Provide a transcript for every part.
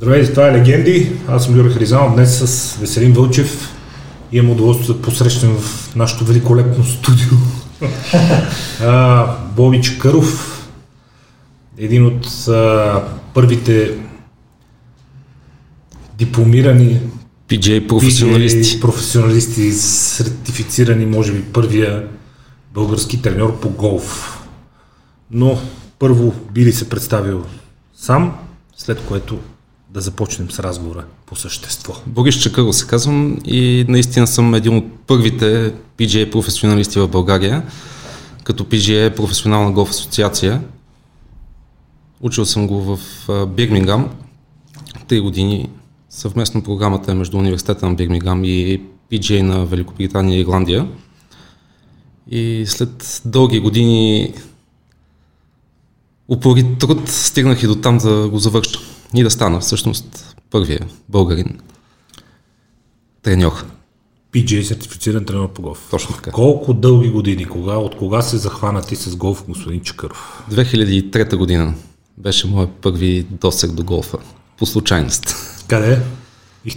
Здравейте, това е Легенди. Аз съм Юрий Хризанов. Днес с Веселин Вълчев. Имам удоволствие да посрещам в нашото великолепно студио а, Боби Чакъров, един от а, първите дипломирани PJ професионалисти. Професионалисти, сертифицирани, може би първия български треньор по голф. Но първо би ли се представил сам, след което да започнем с разговора по същество. Борис Чакъров се казвам и наистина съм един от първите PGA професионалисти в България, като PGA професионална голф асоциация. Учил съм го в Бирмингам, три години съвместно програмата е между Университета на Бирмингам и PGA на Великобритания и Ирландия. И след дълги години упорит труд стигнах и до там да го завърша и да стана всъщност първия българин треньор. PGA сертифициран треньор по голф. Точно така. Колко дълги години, кога, от кога се захвана ти с голф, господин Чакъров? 2003 година беше моят първи досег до голфа. По случайност. Къде?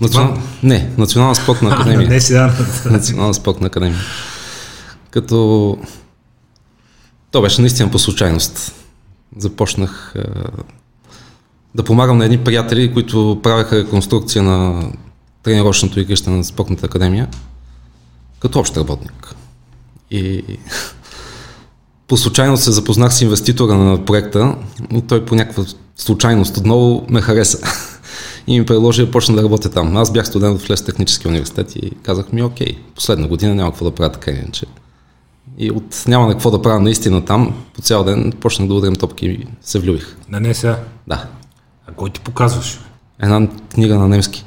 Национ... Не, Национална спортна академия. не сега. Национална спортна академия. Като то беше наистина по случайност. Започнах да помагам на едни приятели, които правеха реконструкция на тренировъчното игрище на спортната академия, като общ работник. И по случайност се запознах с инвеститора на проекта и той по някаква случайност отново ме хареса и ми предложи да почна да работя там. Аз бях студент в Лес технически университет и казах ми, окей, последна година няма какво да правя така иначе. И от няма на какво да правя наистина там, по цял ден почнах да ударям топки и се влюбих. На не сега. Да. А кой ти показваш? Една книга на немски.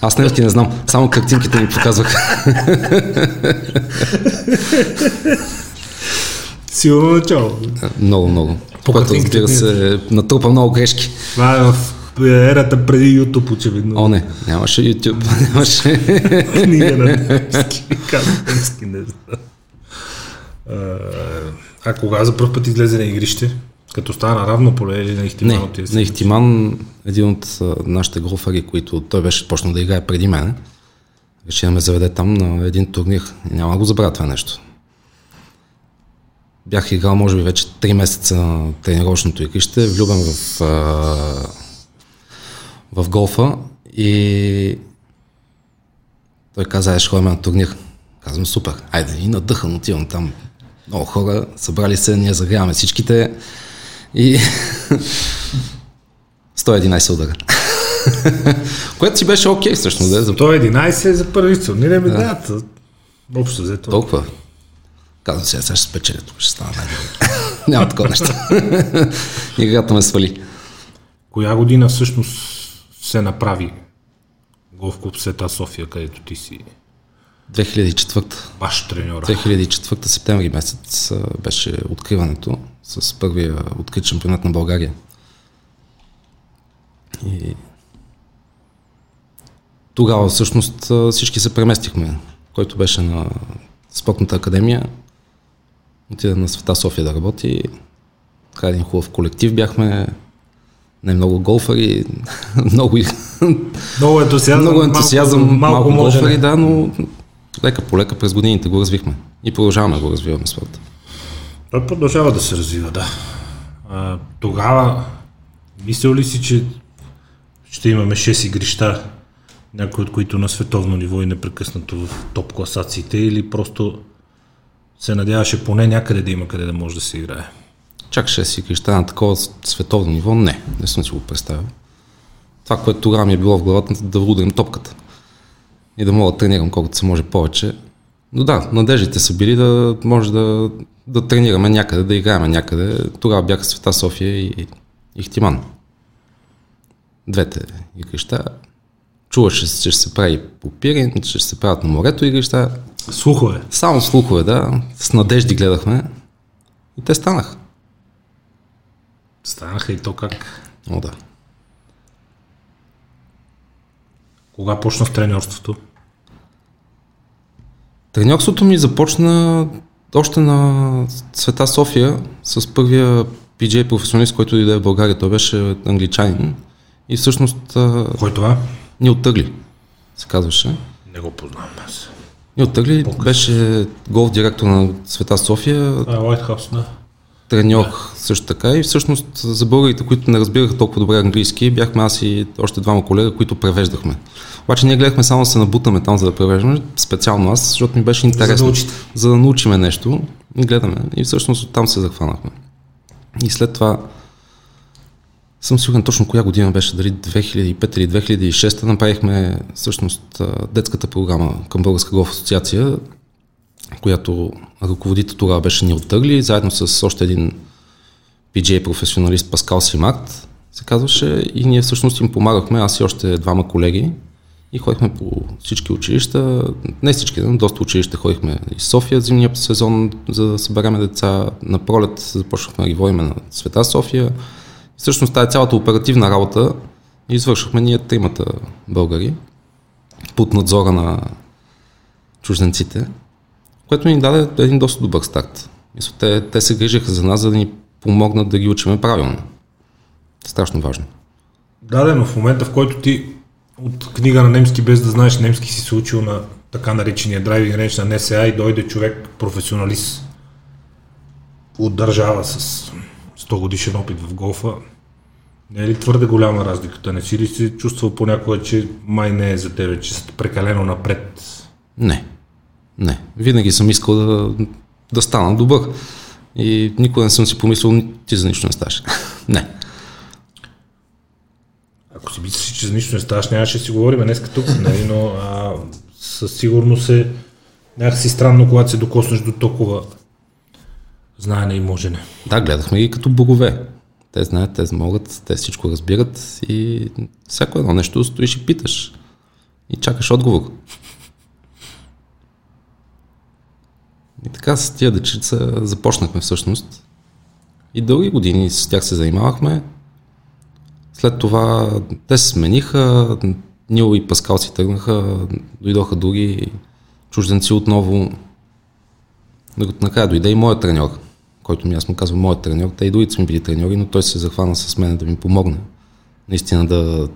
Аз немски не знам, само картинките ми показвах. Силно начало. много, много. По Което разбира се натрупа много грешки. Това е в ерата преди YouTube, очевидно. О, не, нямаше YouTube, нямаше. Книга на немски. Немски, не знам. А, А кога за първ път излезе на игрище? Като стана на равно поле или на Ихтиман? Не, от тия на? Ихтиман, един от нашите голфари, които той беше почнал да играе преди мене, реши да ме заведе там на един турнир. И няма да го забравя това нещо. Бях играл, може би, вече 3 месеца на тренировъчното игрище, влюбен в, в голфа и той каза, ай, ще ходим на турнир. Казвам, супер, айде, и надъхан отивам там. Много хора, събрали се, ние загряваме всичките и 111 удара. Което си беше окей всъщност, да, за 111 е за първи турнир, ами да, да общо взето. толкова. Казвам сега, сега ще спечеля, тук ще стана най Няма такова нещо. Играта ме свали. Коя година всъщност се направи голф клуб Сета София, където ти си 2004 баш треньора? 2004 септември месец беше откриването с първия открит шампионат на България. И тогава всъщност всички се преместихме, който беше на спортната академия. Отида на Света София да работи. Така един хубав колектив бяхме. Не много голфари, много, Много ентусиазъм, много ентусиазъм, малко, малко може голфари, да, но лека по лека през годините го развихме. И продължаваме да го развиваме спорта. Той продължава да се развива, да. А, тогава, мислил ли си, че ще имаме 6 игрища, някои от които на световно ниво и непрекъснато в топ класациите, или просто се надяваше поне някъде да има къде да може да се играе? Чак ще си креща на такова световно ниво? Не, не съм си го представил. Това, което тогава ми е било в главата, да ударим топката. И да мога да тренирам колкото се може повече. Но да, надеждите са били да може да, да тренираме някъде, да играем някъде. Тогава бяха Света София и Ихтиман. Двете игрища. Чуваше се, че ще се прави по Пирин, че ще се правят на морето игрища. Слухове. Само слухове, да. С надежди гледахме. И те станаха. Станаха и то как. О, да. Кога почна в треньорството? Треньорството ми започна още на Света София с първия PJ професионалист, който дойде в България. Той беше англичанин. И всъщност Кой това? ни оттъгли, се казваше. Не го познавам аз. Ни оттъгли, беше голф директор на Света София, А, White House, да. треньор също така и всъщност за българите, които не разбираха толкова добре английски, бяхме аз и още двама колега, които превеждахме. Обаче ние гледахме само да се набутаме там, за да превеждаме, специално аз, защото ми беше интересно. За да за да научиме нещо и гледаме. И всъщност оттам се захванахме. И след това съм сигурен точно коя година беше, дали 2005 или 2006, направихме всъщност детската програма към Българска голф асоциация, която ръководител тогава беше Нил Търли, заедно с още един PGA професионалист Паскал Симакт, се казваше, и ние всъщност им помагахме, аз и още двама колеги, и ходихме по всички училища, не всички, но доста училища ходихме из София зимния сезон, за да събереме деца. На пролет започнахме да ги водим на Света София. И всъщност тази цялата оперативна работа извършвахме ние тримата българи под надзора на чужденците, което ни даде един доста добър старт. Мисля, те, те се грижаха за нас, за да ни помогнат да ги учиме правилно. Страшно важно. Да, да, но в момента, в който ти от книга на немски, без да знаеш немски, си се учил на така наречения драйвинг рейндж на НСА и дойде човек, професионалист от държава с 100 годишен опит в голфа, не е ли твърде голяма разликата? Не си ли си чувствал понякога, че май не е за тебе, че сте прекалено напред? Не. Не. Винаги съм искал да, да стана добър. И никога не съм си помислил, ти за нищо не ставаш. не. Ако си мислиш, че за нищо не ставаш, нямаше да си говорим днес тук, нали? но а, със сигурност е някакси странно, когато се докоснеш до толкова знаене и можене. Да, гледахме ги като богове. Те знаят, те могат, те всичко разбират и всяко едно нещо стоиш и питаш. И чакаш отговор. И така с тия дечица започнахме всъщност. И дълги години с тях се занимавахме. След това те се смениха, Нил и Паскал си тръгнаха, дойдоха други чужденци отново. Накрая дойде и моят треньор, който ми аз му казвам моят треньор. Те и другите са ми били треньори, но той се захвана с мен да ми помогне. Наистина да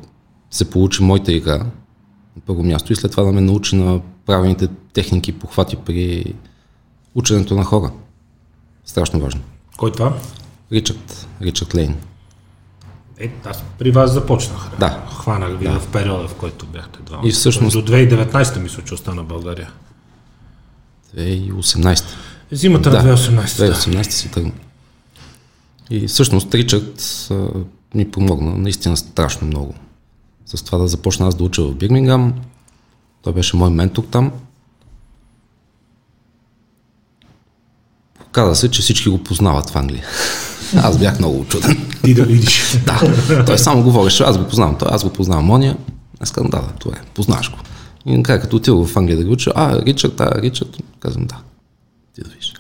се получи моята игра на първо място и след това да ме научи на правилните техники похвати при ученето на хора. Страшно важно. Кой това? Ричард, Ричард Лейн. Е, аз при вас започнах. Да. Хванах ви да. в периода, в който бяхте два. И всъщност- До 2019 мисля, че остана България. 2018. Зимата на 2018. Да. 2018 си тръгна. И всъщност Ричард а, ми помогна наистина страшно много. С това да започна аз да уча в Бирмингам. Той беше мой ментор там. Каза се, че всички го познават в Англия. Аз бях много очуден. Ти да видиш. Да, той само говореше, аз го познавам, той, аз го познавам Мония. Да, да, това е, познаваш го. И накрая, като отидох в Англия да го уча, а, Ричард, а, Ричард, казвам, да, ти да видиш.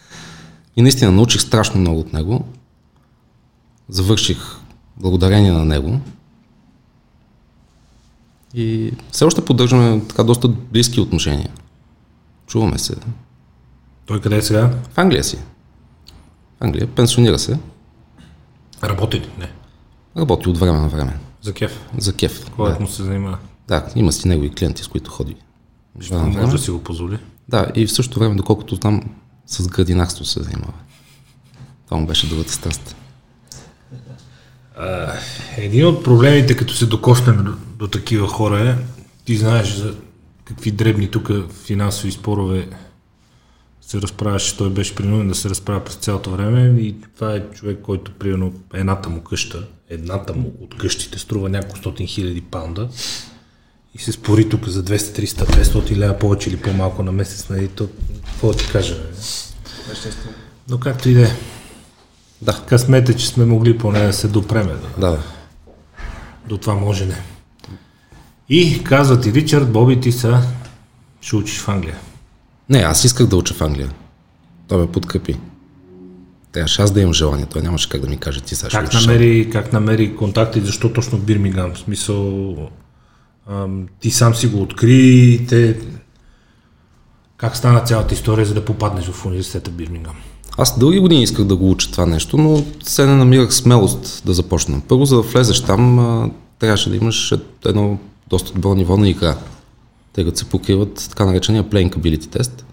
И наистина научих страшно много от него. Завърших благодарение на него. И все още поддържаме така доста близки отношения. Чуваме се. Той къде е сега? В Англия си. Англия. Пенсионира се. Работи ли? Не. Работи от време на време. За кеф. За кеф. Който Да. му се занимава. да, има си негови клиенти, с които ходи. време на Може да си го позволи. Да, и в същото време, доколкото знам, с градинарство се занимава. Това му беше другата страст. Един от проблемите, като се докоснем до, до такива хора е, ти знаеш за какви дребни тук финансови спорове се разправяше, той беше принуден да се разправя през цялото време и това е човек, който примерно едната му къща, едната му от къщите струва няколко стотин хиляди паунда и се спори тук за 200, 300, 500 лева повече или по-малко на месец, нали, то какво да ти кажа, бе? Но както и да е. Да, Късмет е, че сме могли поне да се допреме да, да, до това може не. И казва ти Ричард, Боби, ти са ще учиш в Англия. Не, аз исках да уча в Англия. Той ме подкрепи. Трябваше аз да имам желание. Той нямаше как да ми каже ти сега Как намери, как намери контакти, защо точно в Бирмингам? В смисъл, ам, ти сам си го откри, те... Как стана цялата история, за да попаднеш в университета в Бирмингам? Аз дълги години исках да го уча това нещо, но се не намирах смелост да започна. Първо, за да влезеш там, трябваше да имаш едно доста добро ниво на игра. Тъй като се покриват така наречения playing ability тест,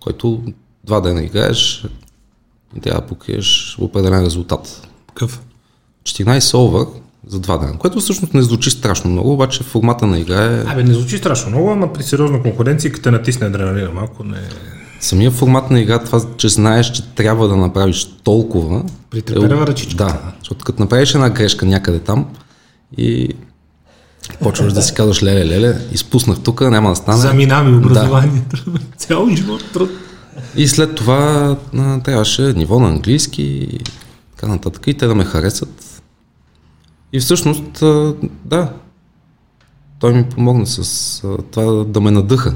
който два дена играеш и трябва да покриеш определен резултат. Какъв? 14 овър за два дена, което всъщност не звучи страшно много, обаче формата на игра е... Абе, не звучи страшно много, ама при сериозна конкуренция, като те натисне адреналина малко, не... Самия формат на игра, това, че знаеш, че трябва да направиш толкова... Притреперва ръчичката. Да, защото като направиш една грешка някъде там и почваш да си казваш леле, леле, изпуснах тук, няма да стане. Заминаваме образованието. Да. Цял живот труд. И след това трябваше ниво на английски и така нататък. И те да ме харесат. И всъщност, да, той ми помогна с това да ме надъха.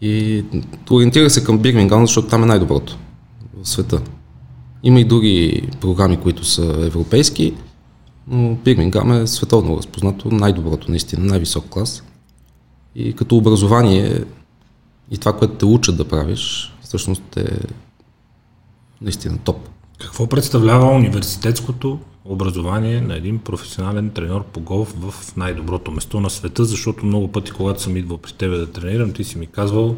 И ориентира се към Бирмингам, защото там е най-доброто в света. Има и други програми, които са европейски, но Бирмингам е световно разпознато, най-доброто, наистина, най-висок клас. И като образование и това, което те учат да правиш, всъщност е наистина топ. Какво представлява университетското образование на един професионален треньор по голф в най-доброто место на света, защото много пъти, когато съм идвал при тебе да тренирам, ти си ми казвал,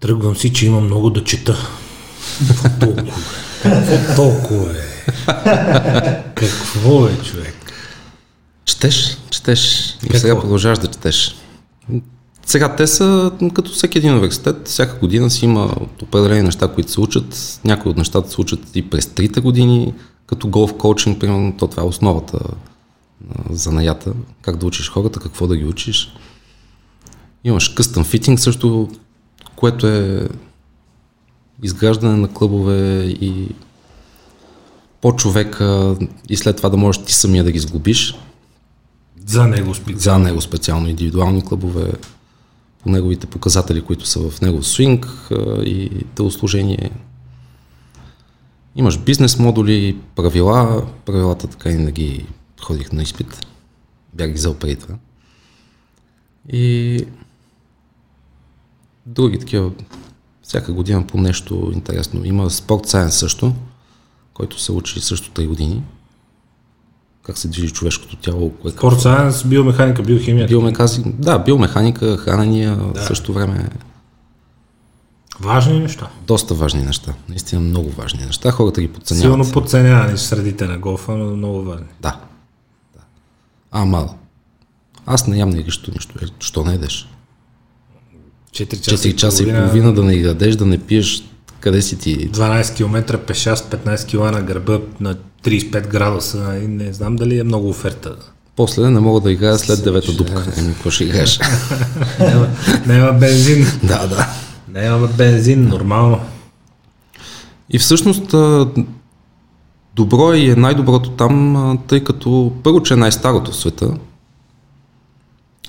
тръгвам си, че имам много да чета. Какво толкова? Какво толкова е? Какво е, човек? Четеш, четеш. И сега продължаваш да четеш. Сега те са като всеки един университет, всяка година си има определени неща, които се учат. Някои от нещата се учат и през трите години, като голф коучинг, примерно, то това е основата за наята, как да учиш хората, какво да ги учиш. Имаш къстъм фитинг също, което е изграждане на клъбове и по човека и след това да можеш ти самия да ги сглобиш. За него специално. За него специално индивидуални клъбове, по неговите показатели, които са в него свинг и телослужение. Имаш бизнес модули, правила, правилата така и не ги ходих на изпит. Бях ги взел преди това. И други такива, всяка година по нещо интересно. Има спорт сайенс също, който се учи също 3 години. Как се движи човешкото тяло. Кое спорт сайенс, биомеханика, биохимия. Биомеханика, да, биомеханика, хранения, да. също време Важни неща. Доста важни неща. Наистина много важни неща. Хората ги подценяват. Силно подценявани в средите на голфа, но много важни. Да. да. Ама, аз не ям не нищо, нищо. Е, що не едеш? 4 часа, 4 часа и половина, и половина да не ядеш, да не пиеш. Къде си ти? 12 км пешаст, 15 км на гърба на 35 градуса. И не знам дали е много оферта. После не мога да играя след девета дупка. Еми, какво ще играеш? няма, няма бензин. да, да. Имаме бензин, нормално. И всъщност добро е и е най-доброто там, тъй като първо, че е най-старото в света,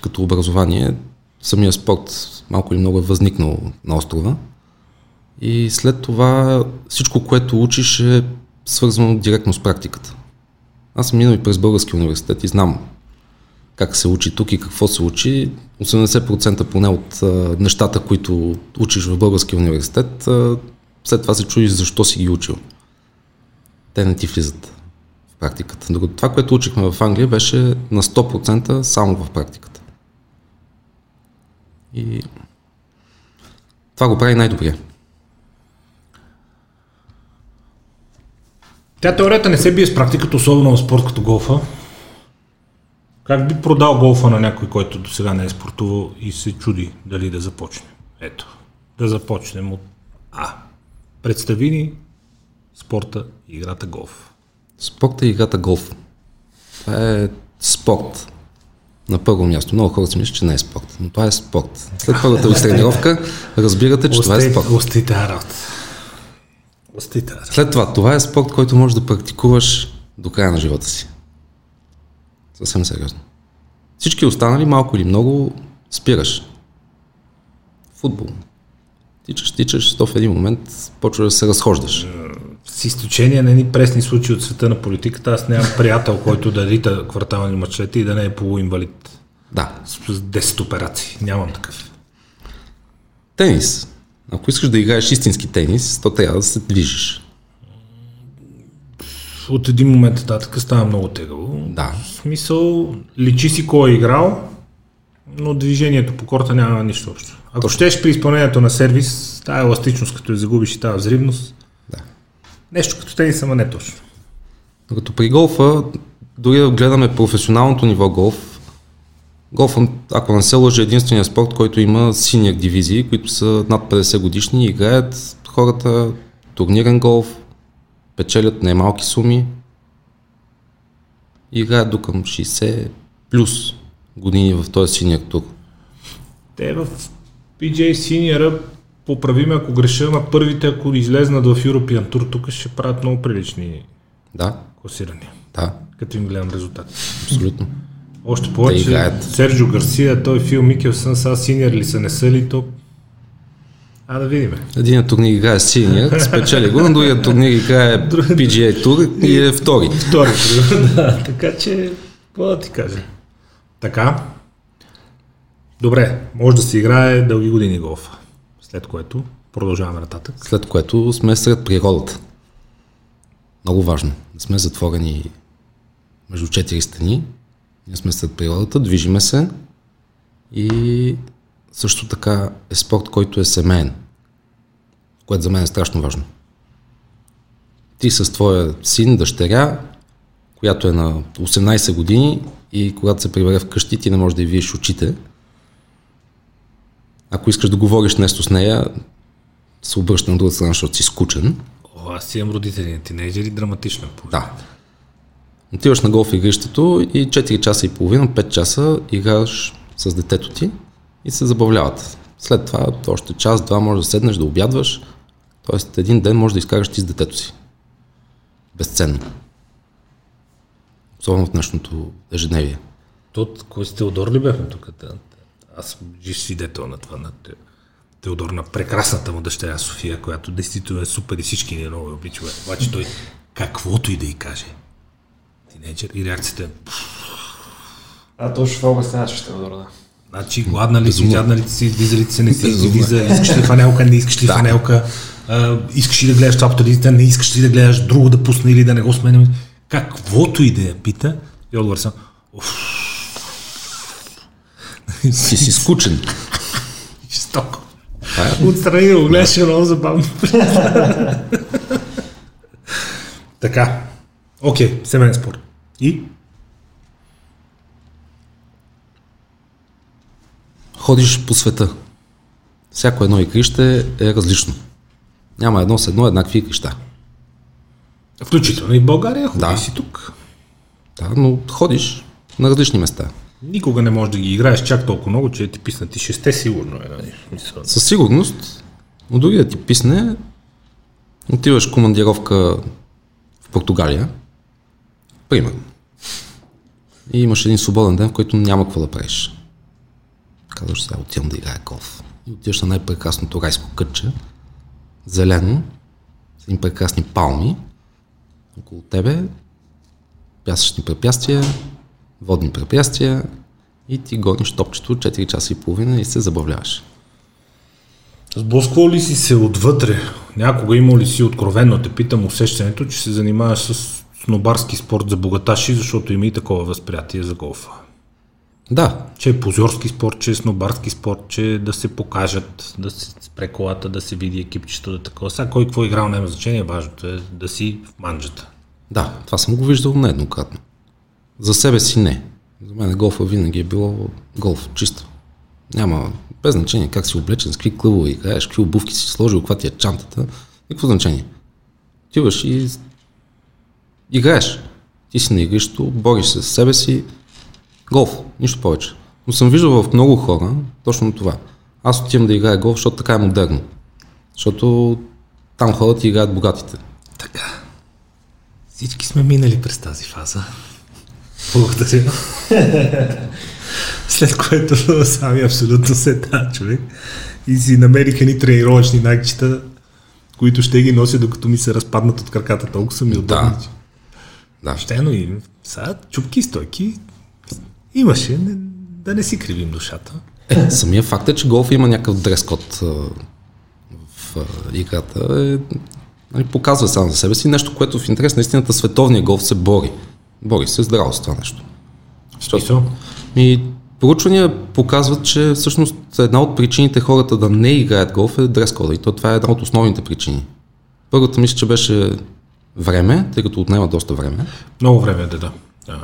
като образование, самия спорт малко или много е възникнал на острова. И след това всичко, което учиш е свързано директно с практиката. Аз съм минал и през Български университет и знам как се учи тук и какво се учи. 80% поне от а, нещата, които учиш в Българския университет, а, след това се чудиш защо си ги учил. Те не ти влизат в практиката. Докато това, което учихме в Англия, беше на 100% само в практиката. И това го прави най-добре. Тя теорията не се бие с практиката, особено в спорт като голфа. Как би продал голфа на някой, който до сега не е спортувал и се чуди дали да започне? Ето, да започнем от А. Представи ни спорта и играта голф. Спорта и играта голф. Това е спорт. На първо място. Много хора си мислят, че не е спорт, но това е спорт. След първата ви тренировка разбирате, че това е спорт. Остите работа. След това, това е спорт, който можеш да практикуваш до края на живота си. Съвсем сериозно. Всички останали, малко или много, спираш. Футбол. Тичаш, тичаш, то в един момент почва да се разхождаш. С изключение на едни пресни случаи от света на политиката, аз нямам приятел, който да рита квартални мъчети и да не е полуинвалид. Да. С 10 операции. Нямам такъв. Тенис. Ако искаш да играеш истински тенис, то трябва да се движиш. от един момент нататък става много тегаво. Да. В смисъл, личи си кой е играл, но движението по корта няма нищо общо. Ако щеш при изпълнението на сервис, тази еластичност, като я загубиш и тази взривност, Да. нещо като тенис, ама не точно. Докато при голфа, дори да гледаме професионалното ниво голф, голфа, ако не се лъжа, е единствения спорт, който има синяк дивизии, които са над 50 годишни и играят хората турнирен голф, печелят немалки суми и играят до към 60 плюс години в този синяк тур. Те в PJ Senior поправи ме ако греша, ама първите, ако излезнат в European Tour, тук ще правят много прилични Да, класирания, да, като им гледам резултати. абсолютно. Още повече, играят. Серджо Гарсия, той Фил Микелсън, са синьор ли са, не са ли, то... А да видим. Един турнир играе синия, спечели го, на другия турнир играе PGA Tour и е втори. Втори, да. Така че, какво да ти кажа? Така. Добре, може да се играе дълги години голфа. След което продължаваме нататък. След което сме сред природата. Много важно. Не сме затворени между четири стени. Ние сме сред природата, движиме се и също така е спорт, който е семейен, което за мен е страшно важно. Ти с твоя син, дъщеря, която е на 18 години и когато се прибере вкъщи, ти не можеш да й видиш очите. Ако искаш да говориш нещо с нея, се обръща на другата страна, защото си скучен. О, аз си имам родители тинейджери, драматично. Да. Отиваш на голф игрището и 4 часа и половина, 5 часа играш с детето ти и се забавляват. След това още час, два може да седнеш да обядваш. Тоест един ден може да изкараш ти с детето си. Безценно. Особено в днешното ежедневие. Тот, кой си Теодор ли бяхме тук? Аз жив свидетел на това. На Те- Теодор, на прекрасната му дъщеря София, която действително е супер и всички ни много я обичаме. Обаче той каквото и да й каже. Тинейджер и реакцията е А, точно това обясняваше ще Теодор, да. Значи, гладна ли си, жадна ли си, излиза ли ти се, не си излиза, искаш ли фанелка, не искаш ли Да. фанелка, а, искаш ли да гледаш това по телевизията, не искаш ли да гледаш друго да пусне или да не го сменим. Каквото и да я пита, и отговор съм, Ти си скучен. жестоко. Е Отстрани да го гледаш е много забавно. така. Окей, семейен спор. И? ходиш по света. Всяко едно игрище е различно. Няма едно с едно еднакви игрища. Включително и в България, ходи Да. си тук. Да, но ходиш на различни места. Никога не можеш да ги играеш чак толкова много, че ти писнати шесте сигурно е. Нали? Със сигурност, но дори да ти писне, отиваш командировка в Португалия, примерно, и имаш един свободен ден, в който няма какво да правиш. Казваш сега, отивам да играя голф. И отиваш на най-прекрасното райско кътче, зелено, с едни прекрасни палми, около тебе, пясъчни препятствия, водни препятствия и ти гониш топчето 4 часа и половина и се забавляваш. Сблъсквал ли си се отвътре? Някога имал ли си откровенно, те питам усещането, че се занимаваш с снобарски спорт за богаташи, защото има и такова възприятие за голфа. Да, Че е позорски спорт, че е снобарски спорт, че е да се покажат, да се спре колата, да се види екипчето, да такова. Сега кой какво е играл няма значение, важното е да си в манджата. да, това съм го виждал нееднократно. За себе си не. За мен голфа винаги е било голф, чисто. Няма, без значение как си облечен, с какви клъвове играеш, какви обувки си сложил, каква ти е чантата. Никакво значение. Отиваш и играеш. Ти си на игрището, бориш се с себе си. Голф, нищо повече. Но съм виждал в много хора точно това. Аз отивам да играя голф, защото така е модерно. Защото там хората играят богатите. Така. Всички сме минали през тази фаза. Благодаря. След което сами абсолютно се та човек и си намериха ни тренировъчни найкчета, които ще ги нося докато ми се разпаднат от краката. Толкова са ми удобни. Да. Да. Ще, но и сега чупки стойки имаше, не, да не си кривим душата. Е, самия факт е, че голф има някакъв дрес-код в играта е Нали, показва сам за себе си нещо, което в интерес на истината световния голф се бори. Бори се здраво с това нещо. Смисъл? И проучвания показват, че всъщност една от причините хората да не играят голф е дрес-кода. И то това е една от основните причини. Първата мисля, че беше време, тъй като отнема доста време. Много време да, да. А,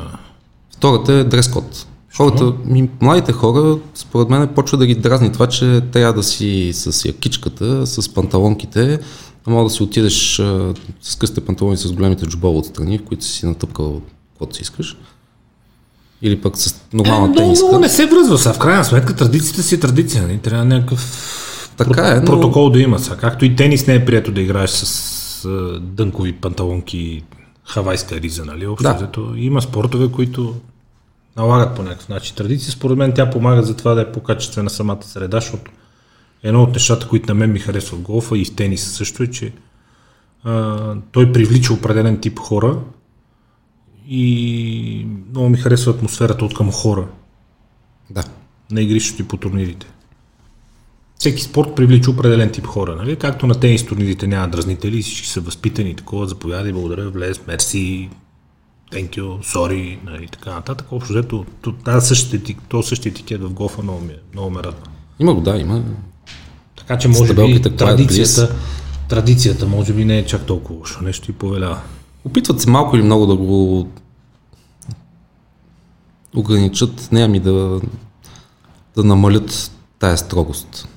Втората е дрес-код. Хората, ми, младите хора, според мен, почва да ги дразни това, че трябва да си с якичката, с панталонките, а мога да си отидеш а, с късите панталони с големите джобове отстрани, в които си натъпкал каквото си искаш. Или пък с Е, нормална много, тениска. много не се връзва са. В крайна сметка традицията си е традиция. Нали? Трябва някакъв Така е, но- протокол да има. Са. Както и тенис не е прието да играеш с а, дънкови панталонки, хавайска риза. Нали? Общо Да. взето, има спортове, които налагат по някакъв начин традиция. Според мен тя помага за това да е по-качествена самата среда, защото едно от нещата, които на мен ми харесва в голфа и в тениса също е, че а, той привлича определен тип хора и много ми харесва атмосферата от към хора Да. на игрището и по турнирите. Всеки спорт привлича определен тип хора, нали? Както на тенис турнирите няма дразнители, всички са възпитани, такова, заповядай, благодаря, влез, мерси, thank you, sorry, нали, и така нататък. Общо взето, то- същия, етикет в голфа много, ми, е- много ме радва. Има го, да, има. Така че може би традицията, традицията може би не е чак толкова лошо, нещо и повелява. Опитват се малко или много да го ограничат, не ами да, да намалят тая строгост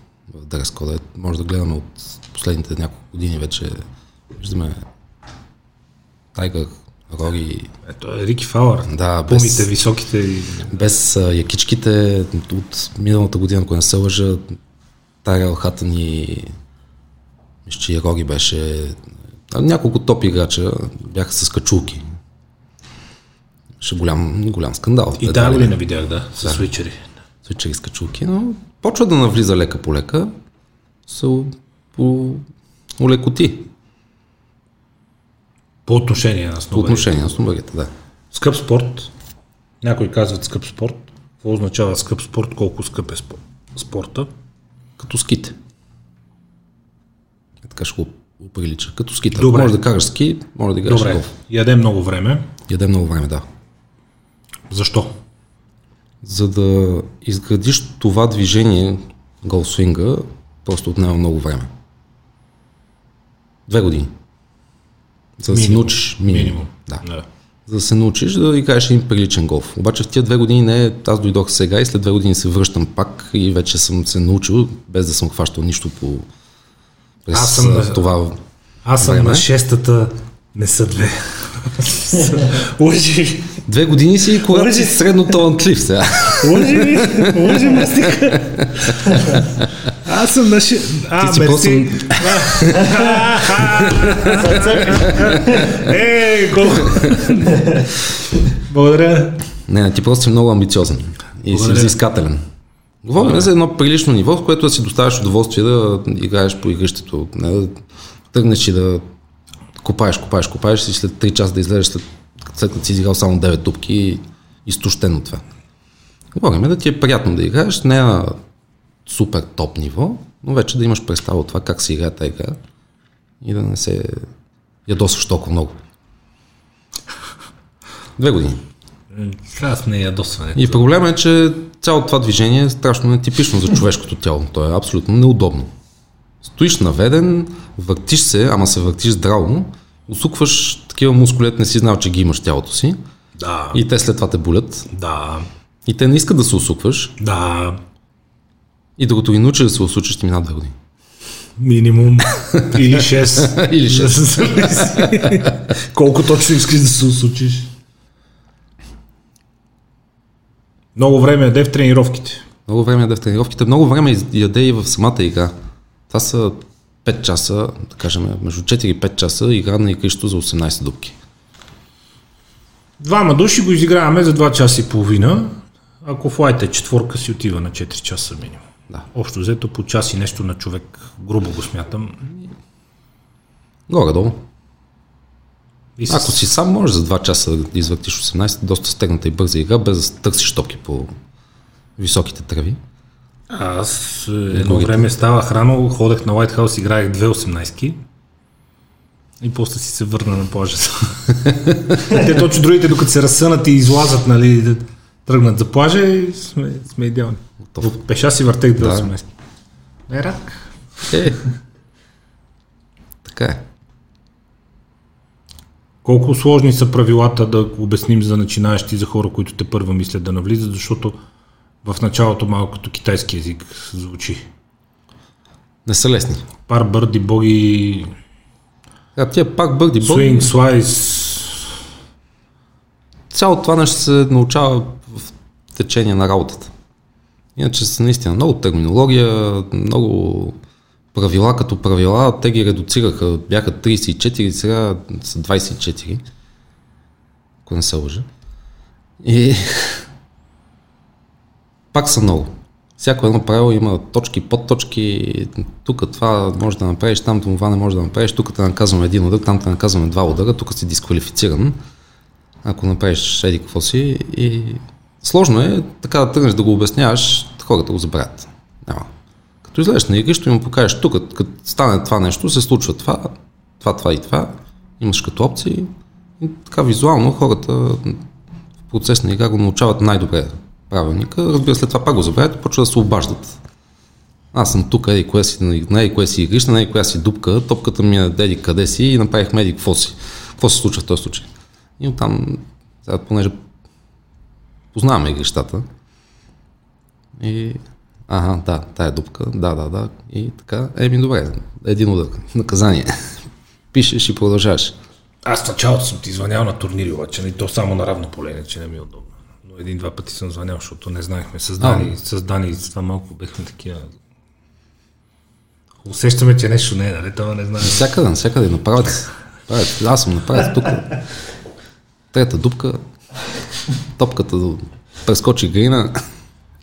дрес кода. Може да гледаме от последните няколко години вече. Виждаме Тайгър, Рори, Ето е Рики Фауър. Да, без- Пумите, високите и... без а, якичките от миналата година, ако не се лъжа, Тайрел Хатън и мисля, че и Рори беше няколко топ играча бяха с качулки. Беше голям, голям скандал. И тази година видях, да, с свичери. Свичери с качулки, но почва да навлиза лека по лека. Се по улекоти По отношение на по сноварите. отношение на снобарите, да. Скъп спорт. Някои казват скъп спорт. Какво означава скъп спорт? Колко скъп е спо- спорта? Като ските. Е, така ще го прилича. Като ските. Добре. може да караш ски, може да играеш Добре, голф. яде много време. Яде много време, да. Защо? За да изградиш това движение, голсвинга, просто отнема много време. Две години. За да се научиш минимум. Минимум. Да. да. За да се научиш да играеш един приличен голф. Обаче в тия две години не е, аз дойдох сега и след две години се връщам пак и вече съм се научил, без да съм хващал нищо по през Аз съм на- това. Аз съм Време. на шестата, не са две. Лъжи, Две години си и когато си Лъжи. средно талантлив сега. лъжи ми, лъжи мастика. Аз съм на шестата. А, Ти си мерси. Е, гол. Благодаря. Не, не, ти просто си много амбициозен и си Благодаря. взискателен. Говорим за едно прилично ниво, в което да си доставяш удоволствие да играеш по игрището. Не да тръгнеш и да копаеш, копаеш, копаеш и след 3 часа да излезеш след, след като си изиграл само 9 дупки изтощен от това. Говорим да ти е приятно да играеш, не на супер топ ниво, но вече да имаш представа от това как се играе тази игра и да не се ядосваш толкова много. Две години. Аз не ядосване. И проблема е, че цялото това движение е страшно нетипично за човешкото тяло. То е абсолютно неудобно. Стоиш наведен, въртиш се, ама се въртиш здраво, усукваш такива мускулет, не си знал, че ги имаш тялото си Да, и те след това те болят. да, И те не искат да се усукваш да. и докато ги научиш да се усучиш, ти минат две години. Минимум или 6. Или шест. Колко точно искаш да се усучиш? Много време яде в тренировките. Много време яде в тренировките, много време яде и в самата игра. Това са 5 часа, да кажем, между 4 и 5 часа игра на игрището за 18 дупки. Двама души го изиграваме за 2 часа и половина. Ако флайт е четворка, си отива на 4 часа минимум. Да. Общо взето по час и нещо на човек, грубо го смятам. Горе-долу. И с... Ако си сам, можеш за 2 часа да извъртиш 18, доста стегната и бърза игра, без да търсиш топки по високите тръви. Аз е, едно време ставах рано, ходех на White House, играех две 18-ки. И после си се върна на плажата. Те точно другите, докато се разсънат и излазат, нали, да тръгнат за плажа и сме, сме идеални. Готов. Пеша си въртех 2 Да. Не рак. Е, така е. Колко сложни са правилата да обясним за начинаещи, за хора, които те първа мислят да навлизат, защото в началото малко като китайски язик звучи. Не са лесни. Пар, бърди, боги, А тия пак бърди бог, свинг, слайс. цялото това нещо се научава в течение на работата. Иначе са наистина много терминология, много правила като правила, те ги редуцираха, бяха 34, сега са 24, ако не се лъжа. И пак са много. Всяко едно правило има точки, подточки, тук това може да направиш, там това не може да направиш, тук те наказваме един удар, там те наказваме два удара, тук си дисквалифициран ако направиш еди какво си. И сложно е така да тръгнеш да го обясняваш, хората го забравят. Няма. Като излезеш на игрище и му покажеш тук, като стане това нещо, се случва това, това, това и това, имаш като опции. И така визуално хората в процес на игра го научават най-добре правилника. Разбира след това пак го забравят и почва да се обаждат. Аз съм тук, еди кое си, на еди кое си игрище, на еди коя си дупка, топката ми е еди къде си и направихме еди какво си. Какво се случва в този случай? И оттам, сега, понеже познаваме игрищата, и ага, да, тая дупка, да, да, да, и така, еми добре, един удар, наказание. Пишеш и продължаваш. Аз в началото съм ти звънял на турнири, обаче, и то само на равно поле, че не ми е удобно. Един-два пъти съм звънял, защото не знаехме. С Дани, с Дани и с това малко бехме такива. Усещаме, че нещо не е, нали? Това не знае. Всякъде, всякъде, направят. правят. Аз съм направят тук. Трета дупка, топката прескочи грина.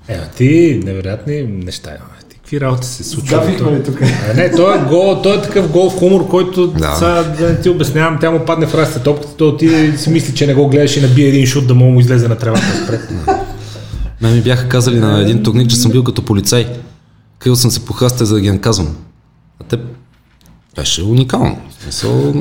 Е, а ти невероятни неща имаме. Какви работи се случват? Гафихме ли тук? А, не, той е, гол, той е такъв гол хумор, който Да. сега да не ти обяснявам, тя му падне в растите топката, той отиде и си мисли, че не го гледаш и набие един шут да му му излезе на тревата отпред. Мен ми бяха казали на един турнир, че съм бил като полицай. Крил съм се по храста, за да ги наказвам. А те беше уникално. В смисъл,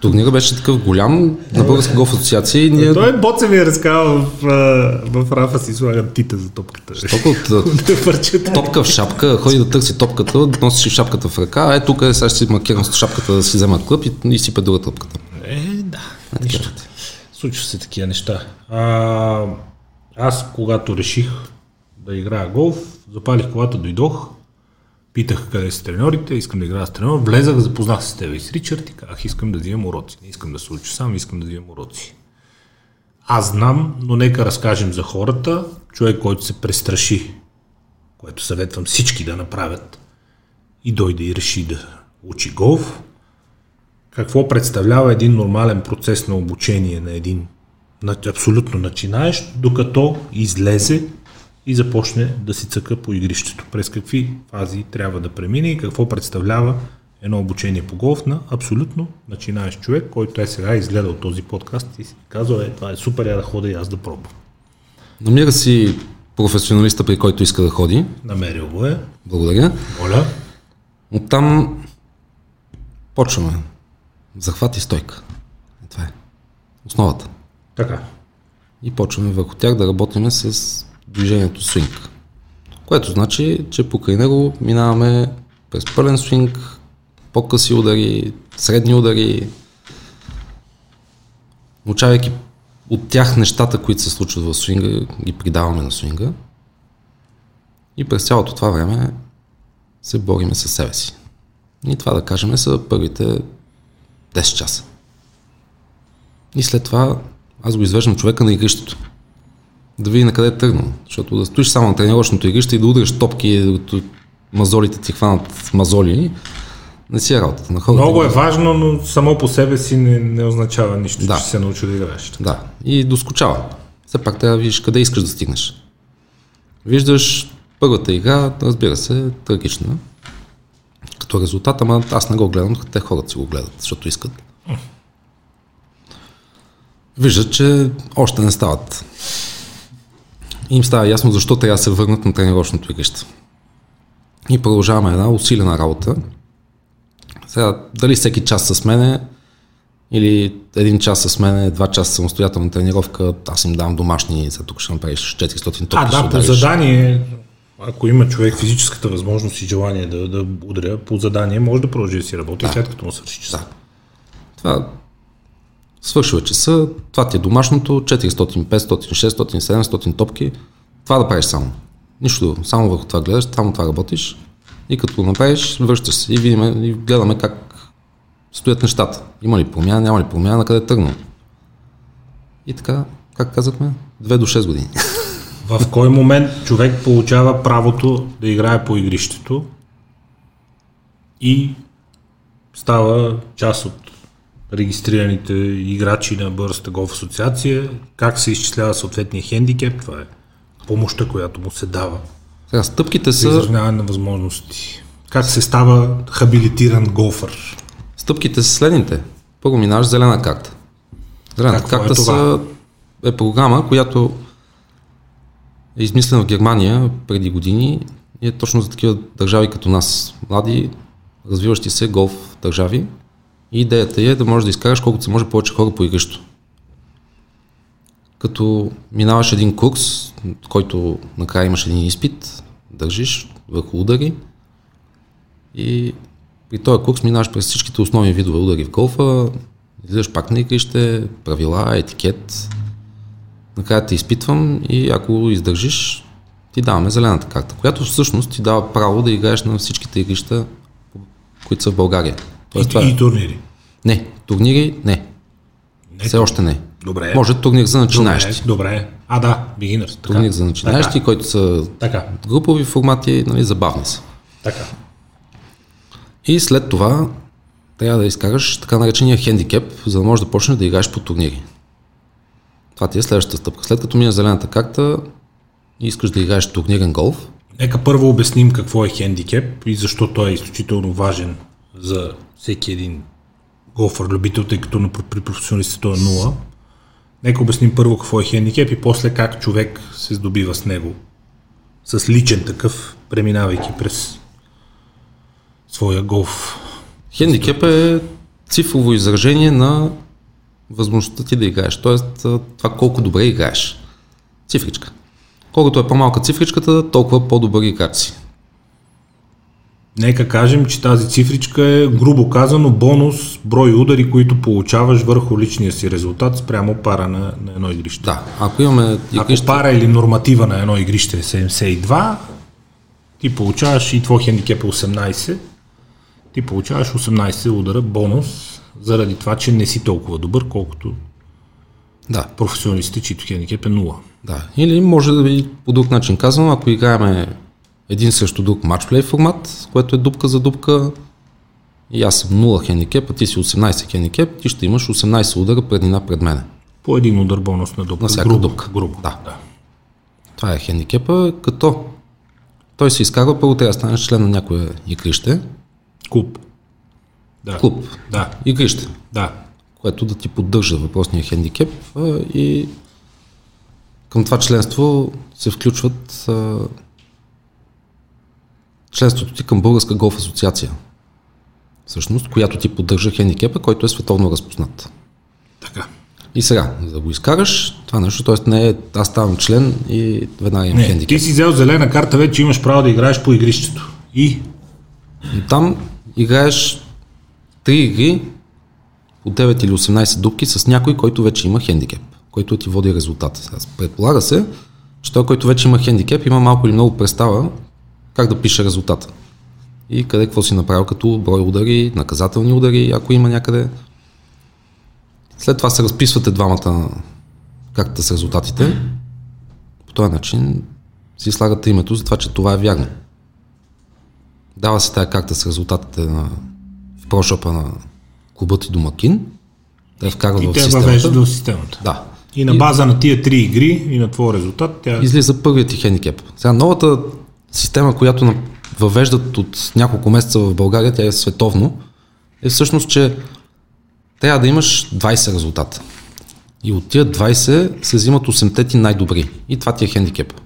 турнира беше такъв голям на Българска голф асоциация и ние Той Боце ми е разказал в, а, в Рафа си слагат тита за топката. толкова от топка в шапка, ходи да търси топката, носиш шапката в ръка, е тук е, сега ще си маркирам с шапката да си взема клъп и, и си педура топката. Е, да. Нищо. Случва се такива неща. А, аз, когато реших да играя голф, запалих колата, дойдох, питах къде са треньорите, искам да играя с треньор, влезах, запознах се с теб и с Ричард и казах, искам да взимам уроци. Не искам да се уча сам, искам да взимам уроци. Аз знам, но нека разкажем за хората, човек, който се престраши, което съветвам всички да направят и дойде и реши да учи голф, какво представлява един нормален процес на обучение на един абсолютно начинаещ, докато излезе и започне да си цъка по игрището. През какви фази трябва да премине и какво представлява едно обучение по голф на абсолютно начинаещ човек, който е сега изгледал този подкаст и си казал, е, това е супер, я да ходя и аз да пробвам. Намира си професионалиста, при който иска да ходи. Намерил го е. Благодаря. Моля. Оттам почваме. Захват и стойка. И това е. Основата. Така. И почваме върху тях да работим с движението свинг. Което значи, че покрай него минаваме през пълен свинг, по-къси удари, средни удари, научавайки от тях нещата, които се случват в свинга, ги придаваме на свинга. И през цялото това време се бориме със себе си. И това да кажем са първите 10 часа. И след това аз го извеждам човека на игрището. Да види на къде е тръгнал. Защото да стоиш само на тренировъчното игрище и да удряш топки, докато мазолите ти хванат мазоли, не си е работата на хората. Много е важно, но само по себе си не, не означава нищо, Да. че се научи да играеш. Да, и доскочава. Все пак трябва да видиш къде искаш да стигнеш. Виждаш първата игра, разбира се, трагична. Като резултат, ама аз не го гледам, те хората си го гледат, защото искат. Виждат, че още не стават. Им става ясно защо трябва да се върнат на тренировъчното игрище. И продължаваме една усилена работа Сега, дали всеки час с мене или един час с мене, два часа самостоятелна тренировка, аз им давам домашни, за тук ще направиш 400 топки. А, да, по задание, ако има човек физическата възможност и желание да, да удря по задание, може да продължи да си работи, след като му свърши часа. Да. Това свършва часа, това ти е домашното, 400, 500, 600, 700 топки. Това да правиш само. Нищо. Само върху това гледаш, само това работиш. И като го направиш, връщаш се и видим, и гледаме как стоят нещата. Има ли промяна, няма ли промяна, на къде е тръгнал. И така, как казахме, 2 до 6 години. В кой момент човек получава правото да играе по игрището и става част от регистрираните играчи на Българската голф асоциация, как се изчислява съответния хендикеп, това е помощта, която му се дава Сега, стъпките са, изравняване на възможности. Как се става хабилитиран голфър? стъпките са следните. Първо минаваш зелена карта. Зелената Какво е карта това? са, е програма, която е измислена в Германия преди години и е точно за такива държави като нас. Млади, развиващи се голф държави. Идеята е да можеш да изкараш колкото се може повече хора по игрището. Като минаваш един курс, който накрая имаш един изпит, държиш върху удари и при този курс минаваш през всичките основни видове удари в голфа, излизаш пак на игрище, правила, етикет. Накрая те изпитвам и ако издържиш, ти даваме зелената карта, която всъщност ти дава право да играеш на всичките игрища, които са в България. Тоест, това И, е. и турнири. Не, турнири не. Не, Все още не. Добре. Може турнир за Добре, начинаещи. добре. А, да, beginners. Така. Турнир за начинаещи, Така. които са Така, групови формати, нали, забавни са. така. И след това трябва да изкараш така наречения хендикеп, за да можеш да почнеш да играеш по турнири. Това ти е следващата стъпка. След като минеш зелената карта и искаш да играеш турнирен голф, Нека първо обясним какво е хендикеп и защо той е изключително важен за всеки един голфър любител, тъй като при професионалистите той е нула. Нека обясним първо какво е хендикеп и после как човек се здобива с него. С личен такъв, преминавайки през своя голф. хендикеп е цифрово изражение на възможността ти да играеш. А, това колко добре играеш. Цифричка. Колкото е по-малка цифричката, толкова по-добър играч си. Нека кажем, че тази цифричка е, грубо казано, бонус брой удари, които получаваш върху личния си резултат спрямо пара на, на едно игрище. Да, ако имаме Ако игрище, пара или норматива на едно игрище е 72, ти получаваш и твой хендикеп е 18, ти получаваш 18 удара бонус, заради това, че не си толкова добър, колкото да, професионалистите, чието хендикеп е 0. Да, или може да би по друг начин казано, ако играеме един срещу друг матчплей формат, което е дупка за дупка, и аз съм 0 хендикеп, а ти си 18 хендикеп, ти ще имаш 18 удара преднина пред мене. По един удар бонус на дупка. На всяка грубо, дупка. Грубо. Да. Това е хендикепа, като той се изкарва, първо трябва да станеш член на някое игрище, Клуб. Да. клуб, Да. игрище, Да. което да ти поддържа въпросния хендикеп и към това членство се включват членството ти към Българска голф асоциация, всъщност, която ти поддържа хендикепа, който е световно разпознат. Така. И сега, за да го изкараш, това нещо, т.е. не е аз ставам член и веднага имам Не, хендикеп. ти си взел зелена карта, вече имаш право да играеш по игрището. И там играеш три игри по 9 или 18 дупки с някой, който вече има хендикеп, който ти води резултата. Сега, Предполага се, че той, който вече има хендикеп, има малко или много представа как да пише резултата. И къде какво си направил като брой удари, наказателни удари, ако има някъде. След това се разписвате двамата картата с резултатите. По този начин си слагате името за това, че това е вярно. Дава се тази карта с резултатите на, в прошопа на клуба ти домакин. Те вкарват и в те системата. въвеждат в системата. Да. И на база на тия три игри и на твоя резултат, тя Излиза първият ти хендикеп. Сега новата система, която въвеждат от няколко месеца в България, тя е световно, е всъщност, че трябва да имаш 20 резултата. И от тия 20 се взимат 8-те ти най-добри. И това ти е хендикеп.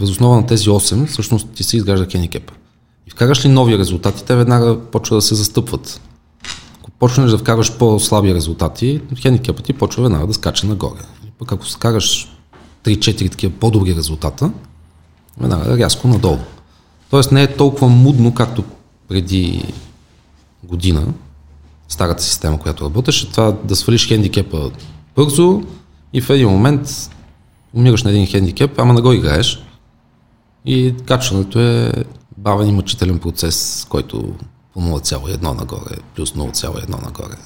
Възоснова на тези 8, всъщност ти се изгражда хендикеп. И вкараш ли нови резултати, те веднага почва да се застъпват. почнеш да вкараш по-слаби резултати, хендикепът ти почва веднага да скача нагоре. Пък ако скараш 3-4 такива по-добри резултата, веднага рязко надолу. Тоест не е толкова мудно, както преди година, старата система, която работеше, това да свалиш хендикепа бързо и в един момент умираш на един хендикеп, ама не го играеш. И качването е бавен и мъчителен процес, който по 0,1 нагоре, плюс 0,1 нагоре.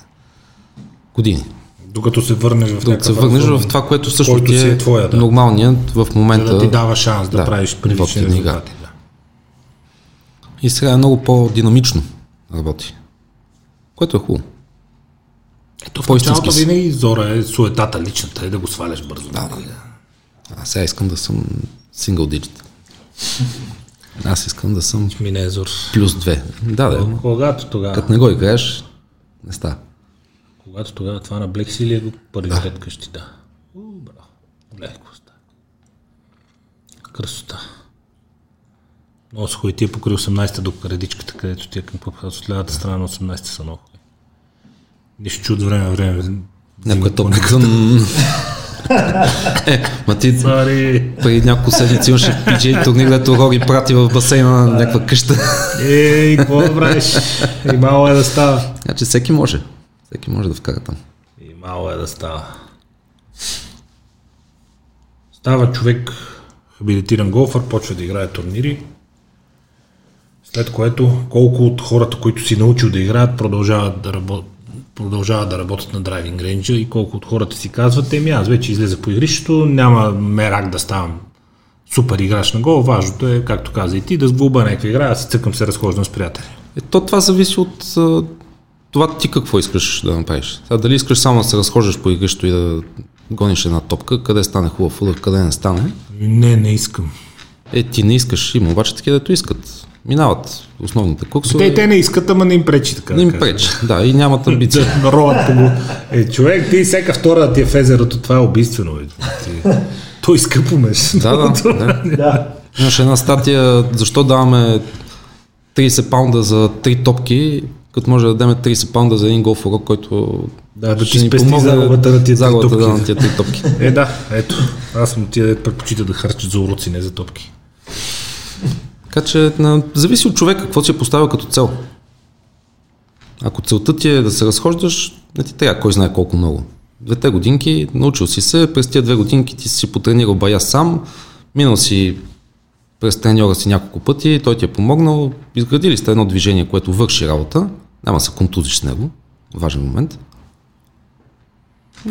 Години. Докато се върнеш в Докато се върнеш в това, което също който ти е, е твоя, да. нормалният в момента. За да ти дава шанс да, да, правиш прилични резултати. Да. И сега е много по-динамично работи. Което е хубаво. Ето в По-истински началото винаги зора е суетата личната и да го сваляш бързо. Да, да. А сега искам да съм сингъл диджит. Аз искам да съм Мине е зор. плюс 2. Да, да. Когато тогава, Като не го играеш, не става. Когато тогава това на Black Seal е го първи да. ред къщи, да. У, браво. Гледай какво става. Красота. Много са хубави тия покрай 18-та до редичката, където тия към попадат от лявата страна на 18-та са много хубави. Нищо чуд време на време. Някой е топка. Е, ма ти Сари! преди няколко седмици имаше PJ турнир, дето Роги прати в басейна на някаква къща. Ей, какво правиш? И мало е да става. Значи всеки може. Всеки може да вкара там. И мало е да става. Става човек, хабилитиран голфър, почва да играе турнири, след което колко от хората, които си научил да играят, продължават да, работ... продължават да работят на драйвинг рейнджа и колко от хората си казват, еми аз вече излеза по игрището, няма мерак да ставам супер играч на гол, важното е, както каза и ти, да сглоба някаква игра, аз си цъкам се разхождам с приятели. Е, то това зависи от това ти какво искаш да направиш. Сега, дали искаш само да се разхождаш по игрището и да гониш една топка, къде стане хубав удар, къде не стане. Не, не искам. Е, ти не искаш, има обаче такива, дето искат. Минават основните курсове. Те, те не искат, ама не им пречи така. не им пречи, да, и нямат амбиция. Да роват по го. Е, човек, ти всяка втора ти е в езерото, това е убийствено. Бе. Ти... Той скъпо меш. Да, да, да. Да. Имаше една статия, защо даваме 30 паунда за 3 топки, като може да дадем 30 паунда за един голф урок, който Да, да ти спести помогне загубата на тия три загубата да, на тия 3 топки. Е, да, ето. Аз съм тия, дето предпочита да харчат за уроци, не за топки. Така че на, зависи от човека какво си е поставил като цел. Ако целта ти е да се разхождаш, не ти трябва кой знае колко много. Двете годинки, научил си се, през тия две годинки ти си потренирал бая сам, минал си през треньора си няколко пъти, той ти е помогнал, изградили сте едно движение, което върши работа, няма се контузиш с него, важен момент.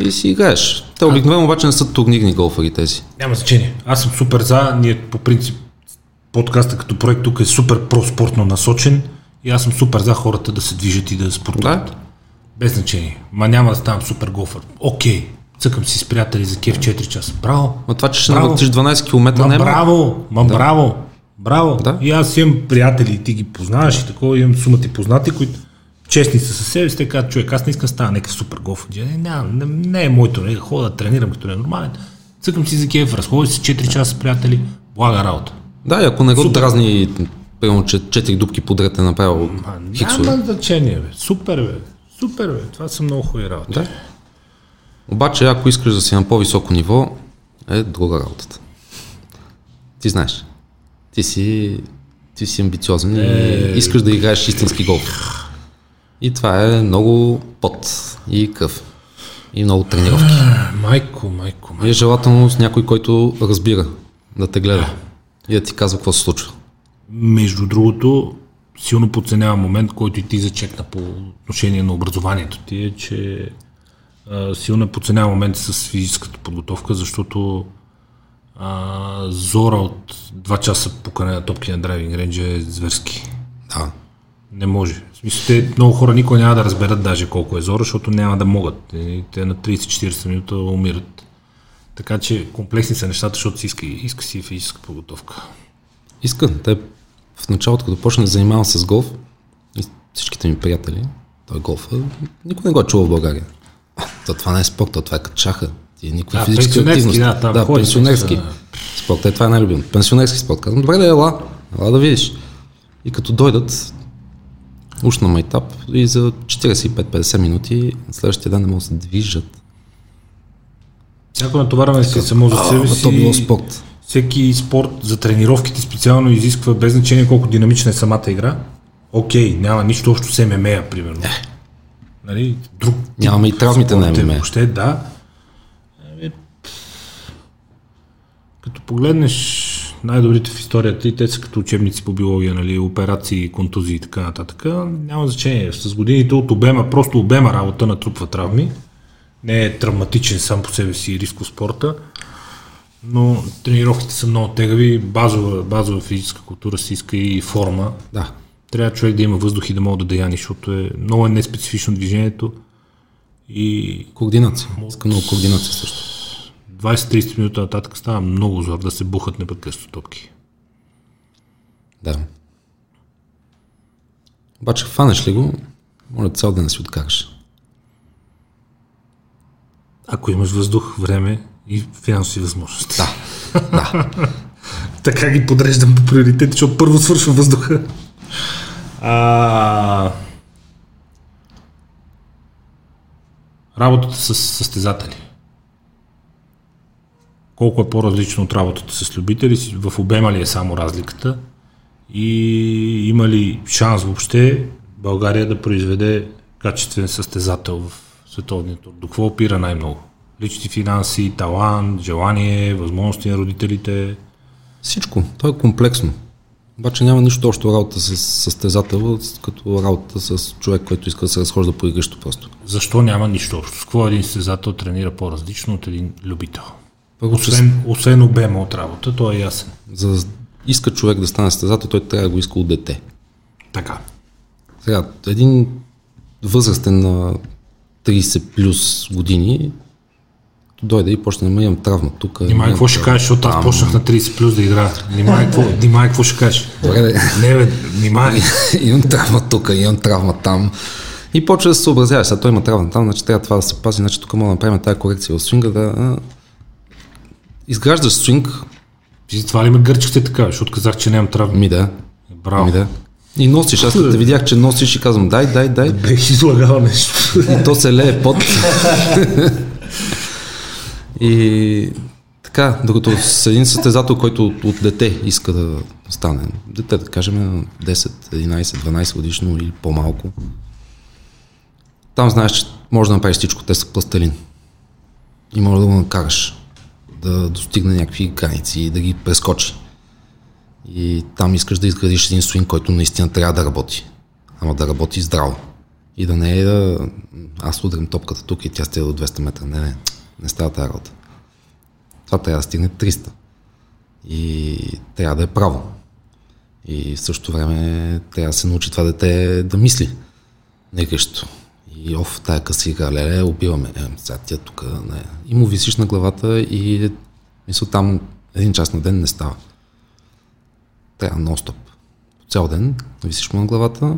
И си играеш. Те обикновено обаче не са турнирни голфари тези. Няма значение. Аз съм супер за. Ние по принцип подкаста като проект тук е супер проспортно насочен и аз съм супер за хората да се движат и да спортуват. Да. Без значение. Ма няма да ставам супер голфър. Окей. Цъкам си с приятели за кеф 4 часа. Браво. Но това, че ще навъртиш 12 км, Ма не е браво, ма Да. браво, браво. Да. И аз имам приятели, и ти ги познаваш и такова, имам сума ти познати, които честни са със себе си, те казват, човек, аз не искам да стана някакъв супер голф. Не, не, не, е моето, не, хода да тренирам като е нормален. Цъкам си за кеф, разходи си 4 часа с приятели, блага работа. Да, и ако не го Супер. дразни, примерно, че 4 дубки подред е направил хиксове. няма значение, бе. Супер, бе. Супер, бе. Това са много хубави работи. Да. Обаче, ако искаш да си на по-високо ниво, е друга работата. Ти знаеш. Ти си, ти си амбициозен Е. и искаш да играеш истински голф. И това е много пот и кръв. И много тренировки. Майко, майко, майко. И е желателно с някой, който разбира да те гледа и да ти казва какво се случва. Между другото, силно подценявам момент, който и ти зачекна по отношение на образованието ти, е, че а, силно подценявам момент с физическата подготовка, защото а, зора от 2 часа покане на топки на драйвинг рейнджа е зверски. Да. Не може. В смисъл, те много хора никога няма да разберат даже колко е зора, защото няма да могат. И Те на 30-40 минута умират. Така че комплексни са нещата, защото си иска, иска си физическа подготовка. Иска. Те в началото, като почна да занимавам с голф, и всичките ми приятели, той голфа, никой не го е чувал в България. То това не е спорт, то това е като шаха. Ти никаква Да, физическа активност. да, там да ходиш, пенсионерски да. спорт. Е, това е най-любим. Пенсионерски спорт. Казвам, добре да ела, ела да видиш. И като дойдат, уж на майтап и за 45-50 минути следващия ден не могат да се движат. Всяко натоварване си само за себе си. то било спорт. Всеки спорт за тренировките специално изисква без значение колко динамична е самата игра. Окей, няма нищо общо с ММА, примерно. Нали? Друг Нямаме и травмите на е ММА. Въобще, да. Еми, Като погледнеш най-добрите в историята и те са като учебници по биология, нали, операции, контузии и така нататък, няма значение. С годините от обема, просто обема работа натрупва травми. Не е травматичен сам по себе си рисков спорта, но тренировките са много тегави, базова, базова физическа култура се иска и форма. Да. Трябва човек да има въздух и да мога да деяни, защото е много е неспецифично движението и Координация. Иска много координация също. 20-30 минути нататък става много зор да се бухат непрекъснато топки. Да. Обаче хванеш ли го, моля цял ден да си откараш. Ако имаш въздух, време и финансови възможности. Да. Да. така ги подреждам по приоритети, защото първо свършва въздуха. А... Работата с състезатели. Колко е по-различно от работата с любители, в обема ли е само разликата и има ли шанс въобще България да произведе качествен състезател в световния тур? До какво опира най-много? Лични финанси, талант, желание, възможности на родителите. Всичко. То е комплексно. Обаче няма нищо общо работа с състезател, като работа с човек, който иска да се разхожда по игрище просто. Защо няма нищо общо? С какво един състезател тренира по-различно от един любител? Освен, освен обема от работа, то е ясен. за иска човек да стане състезател, той трябва да го иска от дете. Така. Сега, един възрастен на 30 плюс години, дойде и почне да имам травма тук. Внимай имам какво ще кажеш, защото аз почнах на 30 плюс да играя. Внимай какво, какво ще кажеш. Добре. Не бе, внимай. имам травма тук, имам травма там. И почва да се съобразяваш, сега той има травма там, значи трябва това да се пази, значи тук мога да направим тази корекция в свинга, да... Изграждаш свинг, за това ли ме гърчихте така, защото казах, че нямам травми. ми да, Браво. ми да. И носиш, аз като те видях, че носиш и казвам, дай, дай, дай. Бех излагал нещо. И то се лее под. и така, докато с един състезател, който от, от дете иска да стане, дете да кажем на 10, 11, 12 годишно или по-малко, там знаеш, че можеш да направиш всичко, те са пластелин. И може да го накараш да достигне някакви граници и да ги прескочи. И там искаш да изградиш един свин, който наистина трябва да работи. Ама да работи здраво. И да не е да... Аз удрям топката тук и тя стига до 200 метра. Не, не. Не става тази работа. Това трябва да стигне 300. И трябва да е право. И в същото време трябва да се научи това дете да мисли. Не гъщо. И оф, тая къси игра, леле, убиваме. Е, сега тя тук, не. И му висиш на главата и мисля, там един час на ден не става. Трябва нон-стоп. Цял ден висиш му на главата,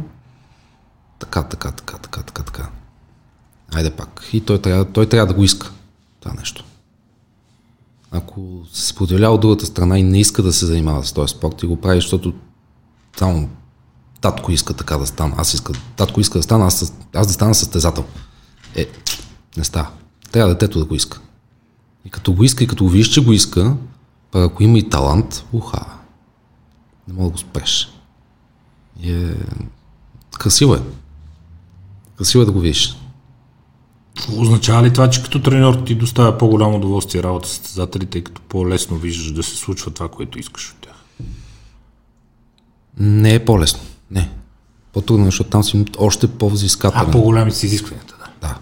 така, така, така, така, така, така. Айде пак. И той трябва, той трябва да го иска. Това нещо. Ако се споделя от другата страна и не иска да се занимава с този спорт и го прави, защото само татко иска така да стана, аз иска, татко иска да стана, аз, аз да стана състезател. Е, не става. Трябва детето да го иска. И като го иска и като го видиш, че го иска, пък ако има и талант, уха, не мога да го спреш. И е... Красиво е. Красиво е да го видиш. Означава ли това, че като треньор ти доставя по-голямо удоволствие работа с състезателите, тъй като по-лесно виждаш да се случва това, което искаш от тях? Не е по-лесно. Не. По-трудно, е, защото там си още по-взискателен. А, по-голями са изискванията, да. Да.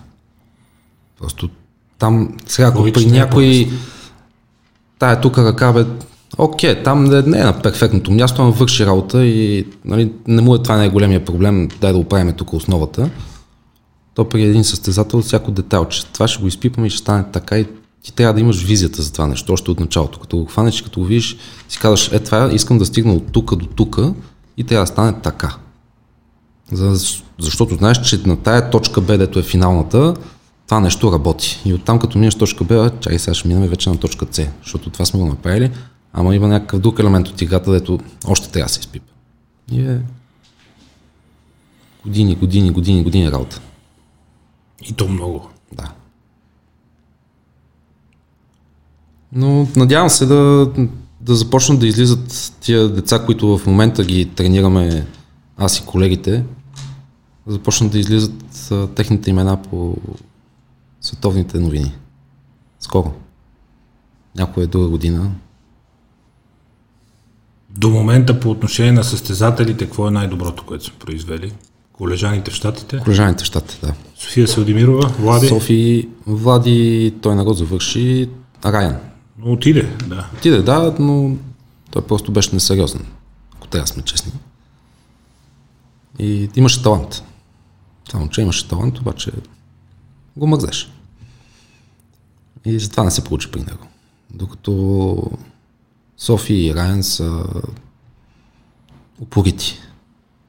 Просто там, сега ако Логично при е някой тая тук ръка, бе, окей, там не, не е на перфектното място, но върши работа и нали, не му е това най-големия проблем, дай да оправим тук основата. То при един състезател всяко детайлче. Това ще го изпипаме и ще стане така и ти трябва да имаш визията за това нещо, още от началото. Като го хванеш, като го видиш, си казваш, е това искам да стигна от тук до тук и трябва да стане така. За, защото знаеш, че на тая точка Б, дето е финалната, това нещо работи. И оттам като минеш точка Б, чай сега ще минем вече на точка С, защото това сме го направили, ама има някакъв друг елемент от играта, дето още трябва да се изпипа. И е... Години, години, години, години работа. И то много. Да. Но надявам се да, да започнат да излизат тия деца, които в момента ги тренираме аз и колегите, да започнат да излизат а, техните имена по световните новини. Скоро. Някоя друга година. До момента по отношение на състезателите, какво е най-доброто, което са произвели? Колежаните в Штатите? Колежаните в щатите, да. София Селдимирова, Влади? Софи, Влади, той не го завърши, Райан. Но отиде, да. Отиде, да, но той просто беше несериозен, ако трябва сме честни. И имаше талант. Само, че имаше талант, обаче го мързеше. И затова не се получи при него. Докато Софи и Райан са упорити.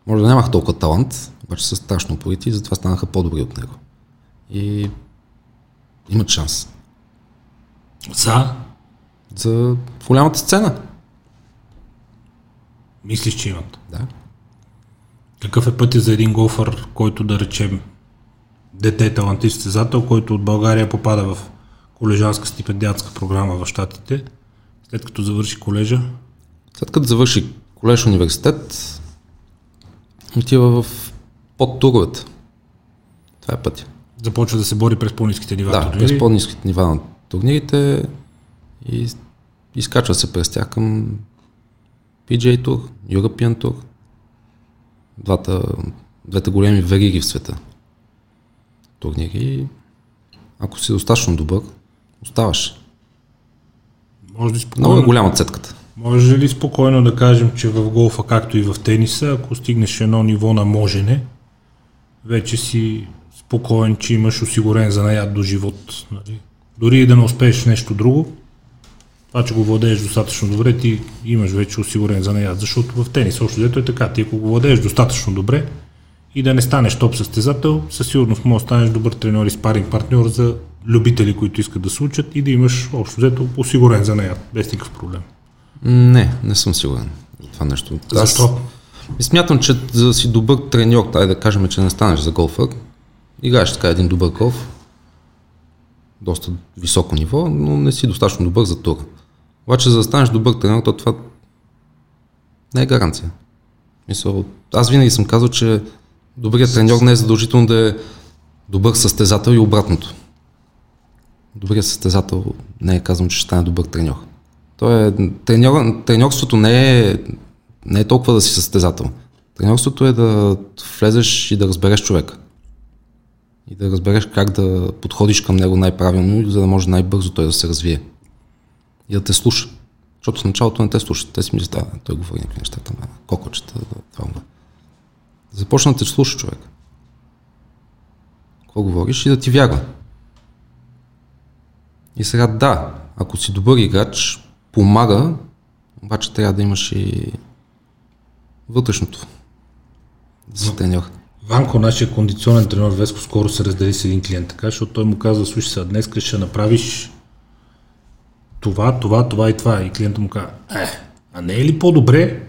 Може да нямах толкова талант, обаче са страшно упорити и затова станаха по-добри от него. И имат шанс За? За голямата сцена. Мислиш, че имат. Да. Какъв е пътя за един голфър, който да речем дете талантист състезател, който от България попада в колежанска стипендиатска програма в Штатите, след като завърши колежа? След като завърши колеж университет, отива в подтуровете. Това е пътя. Започва да се бори през по-низките нива. Да, турнири. през по-низките нива на турнирите и изкачва се през тях към PGA Tour, European Tour. Двата, двете големи вериги в света. Турнири. Ако си достатъчно добър, оставаш. Може Много спокойно, е голяма цетката. може ли спокойно да кажем, че в голфа, както и в тениса, ако стигнеш едно ниво на можене, вече си спокоен, че имаш осигурен занаят до живот. Нали? Дори и да не успееш нещо друго, това, че го владееш достатъчно добре, ти имаш вече осигурен занаят. Защото в тенис още дето е така. Ти ако го владееш достатъчно добре и да не станеш топ състезател, със сигурност може да станеш добър треньор и спаринг партньор за любители, които искат да се учат и да имаш общо взето осигурен занаят, без никакъв проблем. Не, не съм сигурен за това нещо. Защо? И смятам, че за да си добър треньор, тай да кажем, че не станеш за голфър, играеш така един добър голф, доста високо ниво, но не си достатъчно добър за тура. Обаче за да станеш добър треньор, то това не е гаранция. Мисъл, аз винаги съм казал, че добрият треньор не е задължително да е добър състезател и обратното. Добрият състезател не е казвам, че ще стане добър треньор. То е, треньор, треньорството не е, не е толкова да си състезател. Треньорството е да влезеш и да разбереш човека. И да разбереш как да подходиш към него най-правилно, за да може най-бързо той да се развие. И да те слуша. Защото в началото не те слушат. Те си мислят, да, той говори някакви неща там, кокочета, да, това, това. Да те слуша човек. Какво говориш и да ти вярва. И сега да, ако си добър играч, помага, обаче трябва да имаш и вътрешното. Си треньор. Ванко, нашия кондиционен тренер Веско, скоро се раздели с един клиент, така, защото той му казва, слушай сега, днес ще направиш това, това, това и това. И клиентът му казва, е, а не е ли по-добре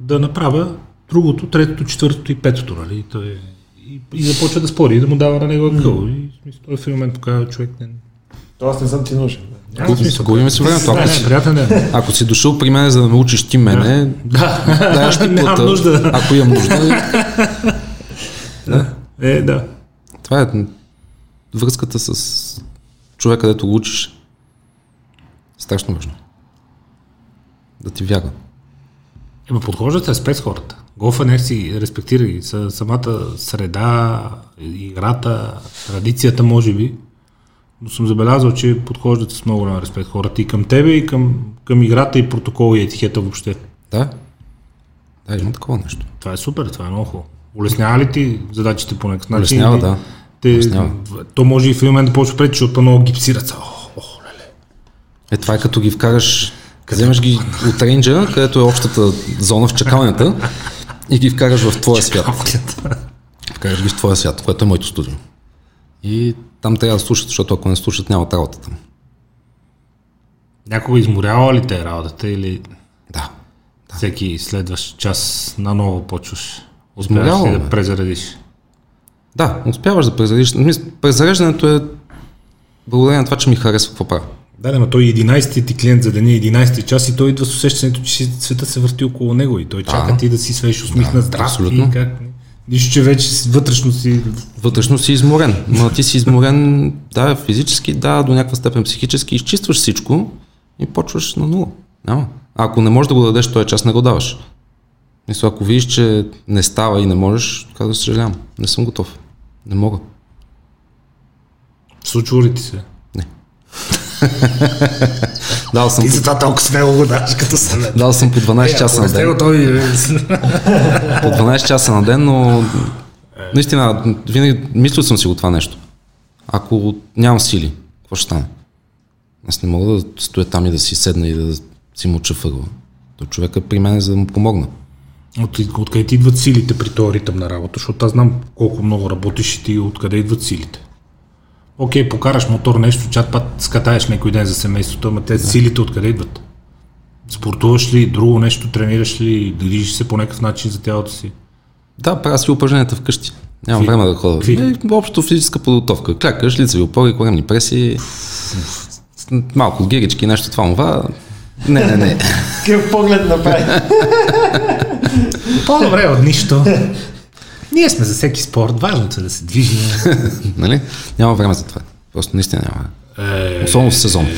да направя другото, третото, четвъртото и петото, нали? И, той, и, и започва да спори и да му дава на него акъл. И в смисъл, той в един момент показва човек, не, То аз не съм ти нужен. Губим си времето. Ако си, ако си дошъл при мен, за да ме учиш ти мене, Да, да, аз ще нямам плата, нужда. ако имам нужда. Е, да. Това е връзката с човека, където го учиш. Страшно важно. Да ти вярва. Ема подхождат с респект с хората. Голфа не си респектира ги. С самата среда, играта, традицията може би. Но съм забелязал, че подхождат с много голям респект хората и към тебе, и към, към играта, и протокола, и етикета въобще. Да. Да, има такова нещо. Това е супер, това е много хубаво. Улеснява ли ти задачите по някакъв начин? Улеснява, да. Те, то може и в един момент да почва пречи, защото много гипсират. О, о, леле. Е, това е като ги вкараш, вземеш ги от рейнджа, където е общата зона в чакалнята и ги вкараш в твоя свят. Вкараш ги в твоя свят, което е моето студио. И там трябва да слушат, защото ако не слушат, нямат работа там. Някога изморява ли те работата или... Да. да. всеки следващ час наново почваш. Успяваш ли да презаредиш? Да, успяваш да презареждаш. Презареждането е благодарение на това, че ми харесва какво правя. Да, да, но той 11-ти ти клиент за деня, 11-ти час и той идва с усещането, че света се върти около него и той чака ти да си свеш усмихна Да, здрасти. абсолютно. Как? Нищо, че вече вътрешно си... Вътрешно си изморен. Но ти си изморен, да, физически, да, до някаква степен психически, изчистваш всичко и почваш на нула. Няма. Ако не можеш да го дадеш този час, не го даваш. Мисля, ако видиш, че не става и не можеш, казваш, съжалявам, не съм готов. Не мога. Случва ли ти се? Дал съм, И затова толкова смело го даш като съвет. дал съм по 12 Е, часа на не ден. готови, бе. По 12 часа на ден, но наистина, винаги мислил съм си го това нещо. Ако нямам сили, какво ще стане? Аз не мога да стоя там и да си седна и да си муча въгъла. То човека при мен е за да му помогна. От, откъде ти идват силите при този ритъм на работа? Защото аз знам колко много работиш и ти откъде идват силите. Окей, покараш мотор нещо, чат път скатаеш някой ден за семейството, ама те силите откъде идват? Спортуваш ли, друго нещо, тренираш ли, движиш се по някакъв начин за тялото си? Да, правя си упражненията вкъщи. Нямам време да ходя. Какви? Е, общо физическа подготовка. Клякаш, лицеви опори, коремни преси, малко гирички, нещо това, това. Не, не, не. Какъв поглед направи? По-добре от нищо. Ние сме за всеки спорт, важното е да се движим. нали? Няма време за това. Просто наистина няма време. Особено в сезон. Е,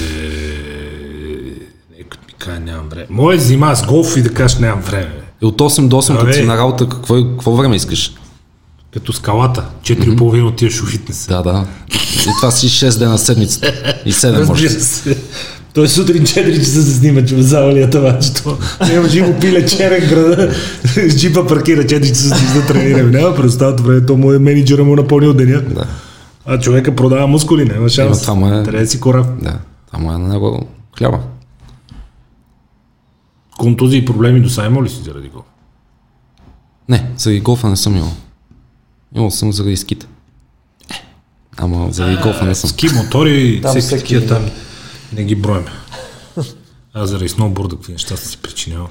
като ми кажа, нямам време. Мое зима с голф и да кажеш нямам време. И от 8 до 8, като си на работа, какво, е- какво време искаш? Като скалата. 4,5 отиваш у фитнес. Да, да. И това си 6 дена в седмицата. И 7 може. Той сутрин 4 часа се снима, че в завалията вачето. Няма жи го пиле черен града. Джипа паркира 4 часа да тренираме. Няма през останалото време. То му е менеджера му напълнил деня. Да, А човека продава мускули, няма шанс. Има, това е- Трябва да си корав. да. Това е на него хляба. Контузии и проблеми до сега има ли си заради го? Не, заради голфа не съм имал. Имал съм заради скита. Ама заради голфа не съм. Ски, мотори, всеки всеки такива там. Не ги броим. Аз заради сноуборда, какви неща си причинял.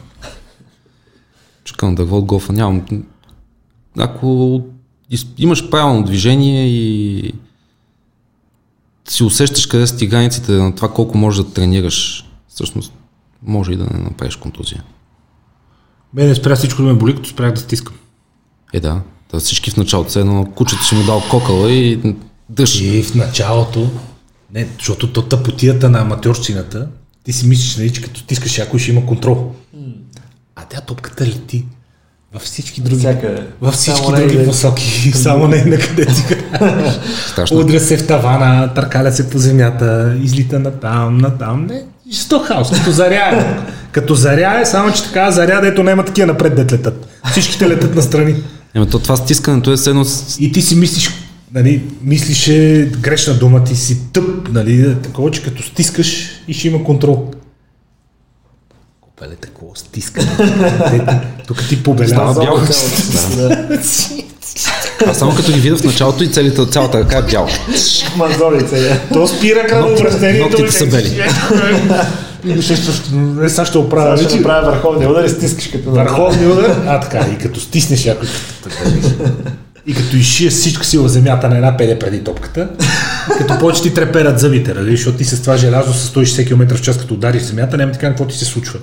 Чакам да от голфа. Нямам. Ако имаш правилно движение и си усещаш къде са ти границите на това колко можеш да тренираш, всъщност може и да не направиш контузия. Мене спря всичко да ме боли, като спрях да стискам. Е да, да всички в началото, едно кучето си му дал кокала и дъж. И в началото, не, защото то тъпотията на аматьорщината, ти си мислиш, нали, че като стискаш някой ще има контрол. А тя топката лети във всички други, Всякъде. във всички Само не други къде- посоки, само не на къде Страшно. Удря се в тавана, търкаля се по земята, излита натам, натам. Не, сто хаос, като заря е. Като заря е, само че така заря, дето няма такива напред дет летат. Всичките летат настрани. Ема то това стискането е едно с- И ти си мислиш, нали, мислиш е грешна дума, ти си тъп, нали, такова, че като стискаш и ще има контрол. Копеле, такова стискане. Тук ти побелява. Става бяло. Да. А само като ги видя в началото и целите, цялата ръка е бяла. Мазолица е. То спира кръвообращението. Ноктите са бели. И усещаш, не сега ще оправя. Сега ще направя върховния удар и стискаш като Върховния удар. А, така, и като стиснеш някой. И като изшиеш всичка сила в земята на една педе преди топката, като почти ти треперат зъбите, нали? защото ти с това желязо с 160 км в час, като удариш земята, няма така какво ти се случва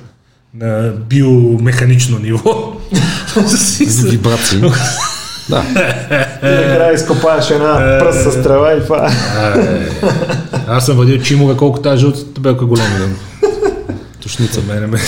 на биомеханично ниво. Вибрации. Да. И накрая изкопаеш една пръст с трева и това. Аз съм въдил чимове, колко тази жълтата табелка големи. Тушница. За мен ме...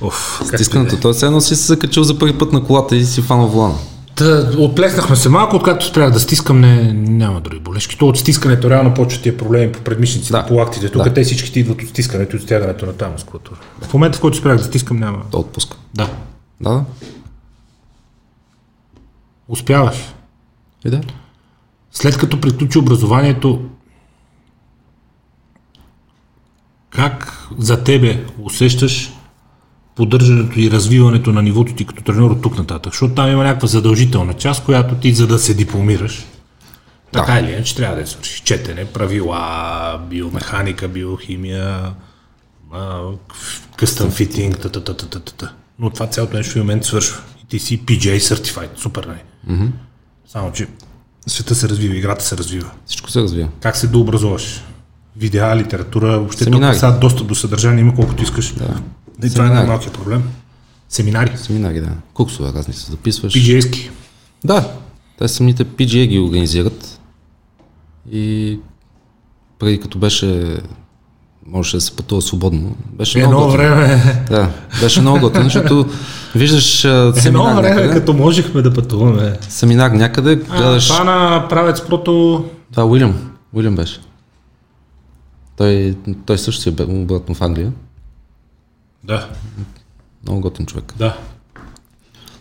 Оф, Стискането. Той все едно си се закачил за първи път на колата и си фанал волана. Та, отплеснахме се малко, откакто спрях да стискам, не, няма други болешки. То от стискането реално почват тия проблеми по предмишниците, Да. по лактите. Тук Да. те всички идват от стискането и от стягането на тази мускулатура. В момента, в който спрях да стискам, няма. Да отпуска. Да. Да, да. Успяваш. И да. След като приключи образованието, как за тебе усещаш поддържането и развиването на нивото ти като тренер от тук нататък? Защото там има някаква задължителна част, която ти за да се дипломираш, така Да. или иначе трябва да я свършиш. Четене, правила, биомеханика, биохимия, къстъм фитинг, та, та, та, та, та, та. Но това цялото нещо в момент свършва. И ти си PGA Certified, супер, нали? Mm-hmm. Само, че света се развива, играта се развива. Всичко се развива. Как се дообразуваш? Видеа, литература, въобще тук сега достъп до съдържание има колкото искаш. Да. И това е най-малкият проблем. Семинари. Семинари, да. Курсове разни се записваш. PGA-ски. Да, те самите PGA ги организират и преди като беше можеше да се пътува свободно. Беше много Едно готино. време, Да, беше много готино, защото виждаш едно семинар време, някъде, като можехме да пътуваме. семинар някъде, А, гледаш... това на правец прото Това е Уилям. Уилям беше. Той, той също си е обратно в Англия. Да, Много готин човек. да.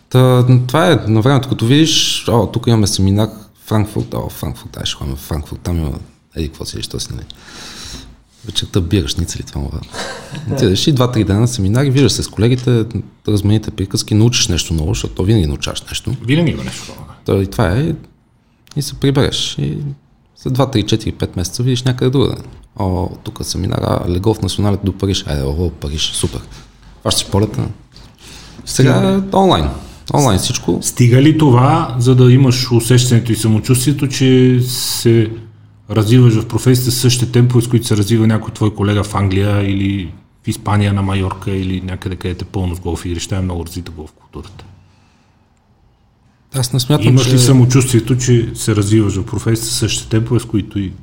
Та, това е на времето, като видиш, о, тук имаме семинар Франкфурт, о, Франкфурт, дай ще ходим в Франкфурт, там има, еди, какво си, що си, нали? Вечерта бираш, ница ли това мога. Отидеш и два-три дена на семинар и виждаш се с колегите, размените приказки, научиш нещо ново, защото то винаги научаваш нещо. Винаги има нещо ново. То и това е, и се прибереш. И след 2, 3, 4, 5 месеца видиш някъде друга. О, тук семинара, Легов национален до Париж. Айде, о, Париж, супер. Фащаш полета. Сега е онлайн. Онлайн всичко. Стига ли това, за да имаш усещането и самочувствието, че се развиваш в професията с същите темпове, с които се развива някой твой колега в Англия или в Испания на Майорка или някъде където е пълно с голф игрища, е много развита голф културата. Аз не смятам, Имаш че... ли самочувствието, че се развиваш в професията същите темпове, с които и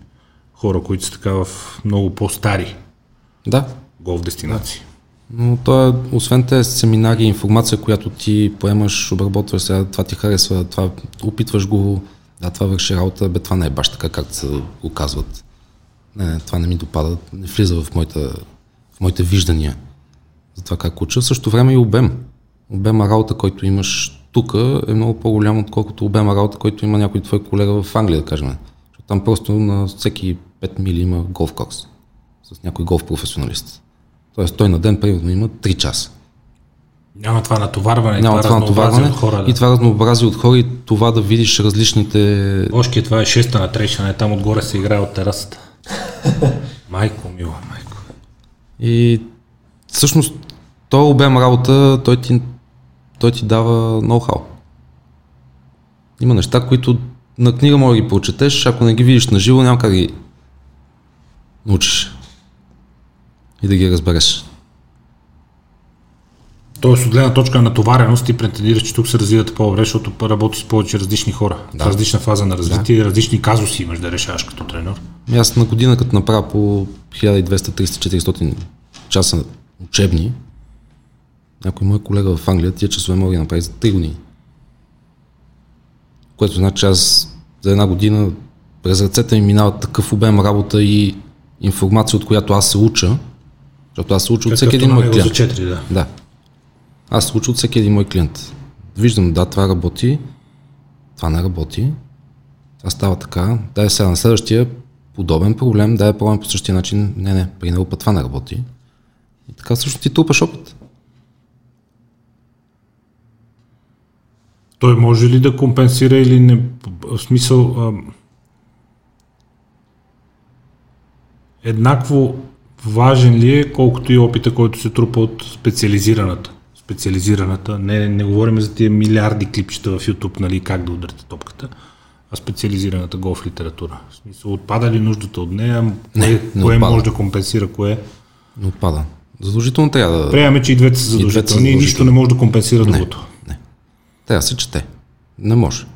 хора, които са така в много по-стари Да, голф дестинации? но то е, освен тези семинари, информация, която ти поемаш, обработваш сега, това ти харесва, това опитваш го, да, това върши работа, бе, това не е баш така, както се го казват. Не, не, това не ми допада, не влиза в, моята, в моите виждания за това как уча. В същото време и обем. Обема работа, който имаш тук е много по-голям, отколкото обема работа, който има някой твой колега в Англия, да кажем. Защото там просто на всеки 5 мили има голф кокс с някой голф професионалист. Тоест той на ден примерно има 3 часа. Няма това натоварване, Няма това разнообразие натоварване от хора. Да. и това разнообразие от хора и това да видиш различните... Бошки, това е шеста на трейша, не там отгоре се играе от терасата. майко, мила, майко. И всъщност този обем работа, той ти, той ти дава ноу-хау. Има неща, които на книга може да ги прочетеш, ако не ги видиш на живо, няма как да ги научиш и да ги разбереш. Тоест, от гледна точка на натовареност, ти претендираш, че тук се развивате по-добре, защото работиш с повече различни хора. Да. В различна фаза на развитие, да. различни казуси имаш да решаваш като тренер. Ами Аз на година, като направя по 1200-300-400 часа учебни, някой мой колега в Англия тия часове мога да направи за 3 години. Което значи, че аз за една година през ръцете ми минава такъв обем работа и информация, от която аз се уча, защото аз се уча от всеки един мой за клиент. 4, да. Да. Аз се уча от всеки един мой клиент. Виждам, да, това работи, това не работи, това става така, дай сега на следващия подобен проблем, дай пробваме по същия начин, не, не, при него път това не работи. И така всъщност ти трупаш опит. Той може ли да компенсира или не? В смисъл, а, еднакво важен ли е, колкото и опита, който се трупа от специализираната? Специализираната, не, не говорим за тия милиарди клипчета в YouTube, нали, как да ударите топката, а специализираната голф литература. В смисъл, отпада ли нуждата от нея? Не, Кое, не кое може да компенсира, кое? Не отпада. Задължително трябва да... Приемаме, че и двете са двете са задължителни и нищо задължителни. не може да компенсира другото. Да се чете. Не може.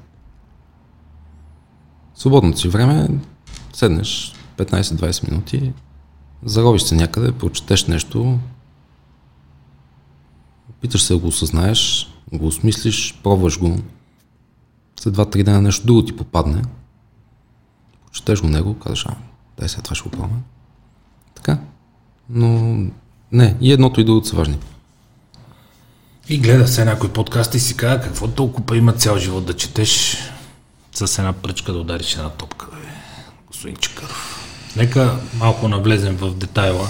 Свободното си време седнеш 15-20 минути, заровиш се някъде, прочетеш нещо, опиташ се да го осъзнаеш, го осмислиш, пробваш го, след 2-3 дена нещо друго ти попадне, прочетеш го него, казваш, а, дай сега това ще го пробваме. Така. Но не, и едното и другото са важни. И гледа се някой подкаст и си казва, какво толкова има цял живот да четеш с една пръчка да удариш една топка, бе, господин Чекаров. Нека малко навлезем в детайла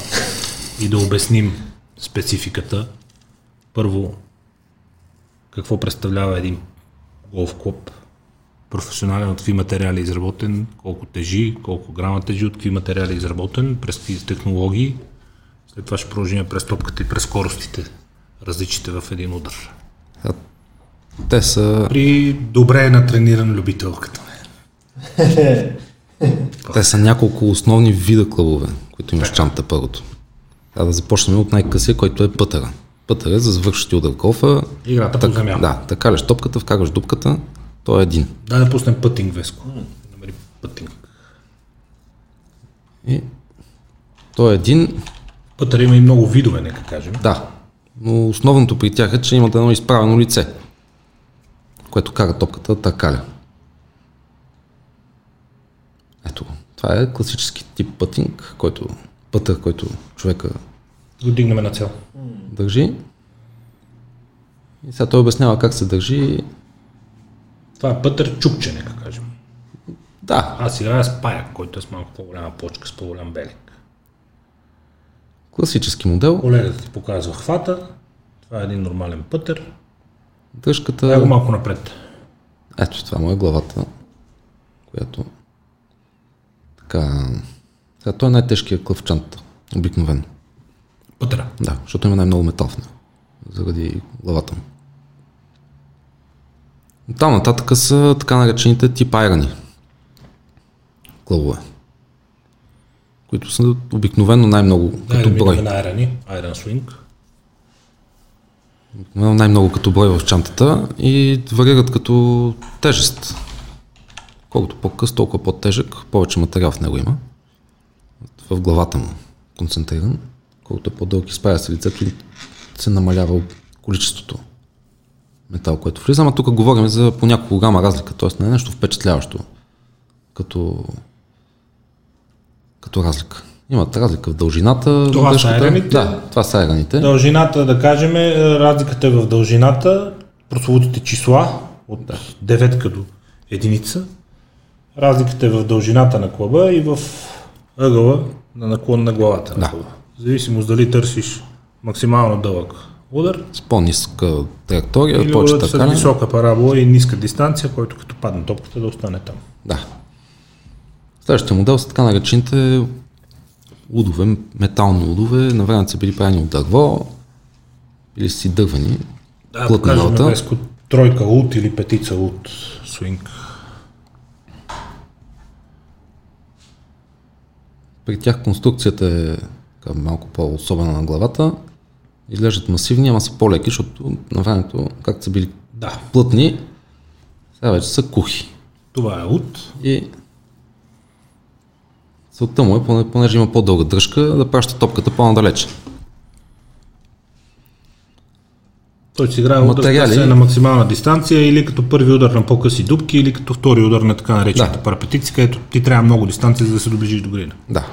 и да обясним спецификата. Първо, какво представлява един голф клуб, професионален, от какви материали е изработен, колко тежи, колко грама тежи, от какви материали е изработен, през какви технологии. След това ще продължим през топката и през скоростите, различите в един удар. А, те са, При добре натрениран любител като мен. те са няколко основни вида клъбове, които имаш в чантата първото. Трябва да започнем от най-късия, който е пътъра. Пътър е за завършващи удар голфа. Играта по земя. Да, така леш топката, вкараш дупката, то е един. Да, да пуснем пътинг, Веско. Намери пътинг. И то е един, Пътър има и много видове, нека кажем. да. Но основното при тях е, че имат едно изправено лице, което кара топката да търкаля. Ето го. Това е класически тип пътинг, който пътър, който човека Го дигнем на цел. държи. И сега той обяснява как се държи. Това е пътър чукче, нека кажем. Да, Аз играя с паяк, който е с малко по-голяма почка, с по-голям белик. Класически модел. Колегата ти показва хвата. Това е един нормален пътър. Дай го малко напред. Ето, това му е главата, която така... Сега той е най-тежкият клъв в чантата, обикновено. Пътъра. Да, защото има най-много метал в него, заради главата му. Там нататък са така наречените тип айрани. Клъвове. Които са обикновено най-много Дай като да брой. на айрани. Айран свинг. Обикновено най-много като брой в чантата и варират като тежест. Колкото по-къс, толкова по-тежък, повече материал в него има. В главата му концентриран. Колкото по-дълъг изправя се лицето се намалява количеството метал, което влиза. Ама тук говорим за по няколко грама разлика, т.е. не е нещо впечатляващо като, като разлика. Имат разлика в дължината. Това са айраните? Да, това са айраните. Дължината, да кажем, е, разликата е в дължината, прословутите числа от деветка до единица. Разликата е в дължината на клъба и в ъгъла на наклон на главата на Да. клъба. В зависимост дали търсиш максимално дълъг удар с по-ниска траектория, или повече с висока парабола и ниска дистанция, който като падне топката да остане там. Да. Следващия модел са така наречените удове, метални удове. На време са били правени от дърво, били са си дървени. Да, плътна покажем налата. Веско тройка лут или петица лут свинг. При тях конструкцията е така, малко по-особена на главата. Изглеждат масивни, ама са по-леки, защото на времето, както са били Да, плътни, сега вече са кухи. това е лут. И целта му е, поне- понеже има по-дълга дръжка, да праща топката по-надалече. Той си играе Материали- се на максимална дистанция или като първи удар на по-къси дубки, или като втори удар на така наречената Да. парапетици, където ти трябва много дистанция, за да се доближиш до грина. Да.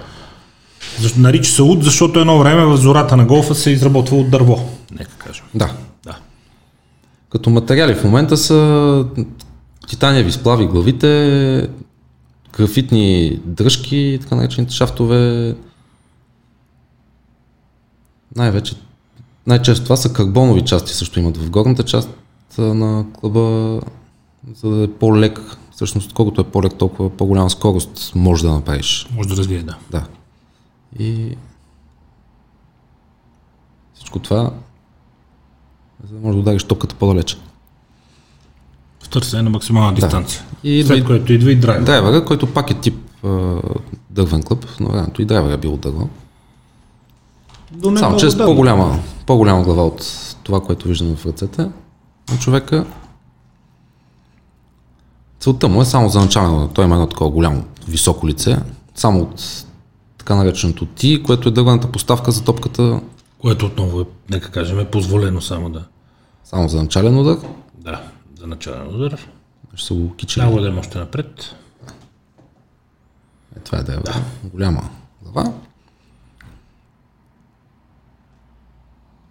Защо, нарича се лут, защото едно време в зората на голфа се изработва от дърво. Нека кажем. Да. Да. Като материали в момента са титаниеви сплави главите, графитни дръжки, така наречените шафтове. Най-вече, най-често това са карбонови части, също имат в горната част на клъба, за да е по-лек. Всъщност, колкото е по-лек, толкова по-голяма скорост може да направиш. Може да развие, да. Да. И всичко това, за да може да удариш топката по-далече. В търсене на максимална дистанция. И След което идва и драйвер. драйвера, който пак е тип а, дървен клъп, на времето и драйвера е бил дърво. До Само че с по-голяма, по-голяма глава от това, което виждаме в ръцете на човека. Целта му е само за начало. Той има едно такова голямо, високо лице, само от така нареченото ти, което е дървената поставка за топката, Което отново е, нека кажем, е позволено само да. само за начален удар. Да, за начален удар. Ще се го кичили. Да, го дадем още напред. Е, това е да. голяма глава.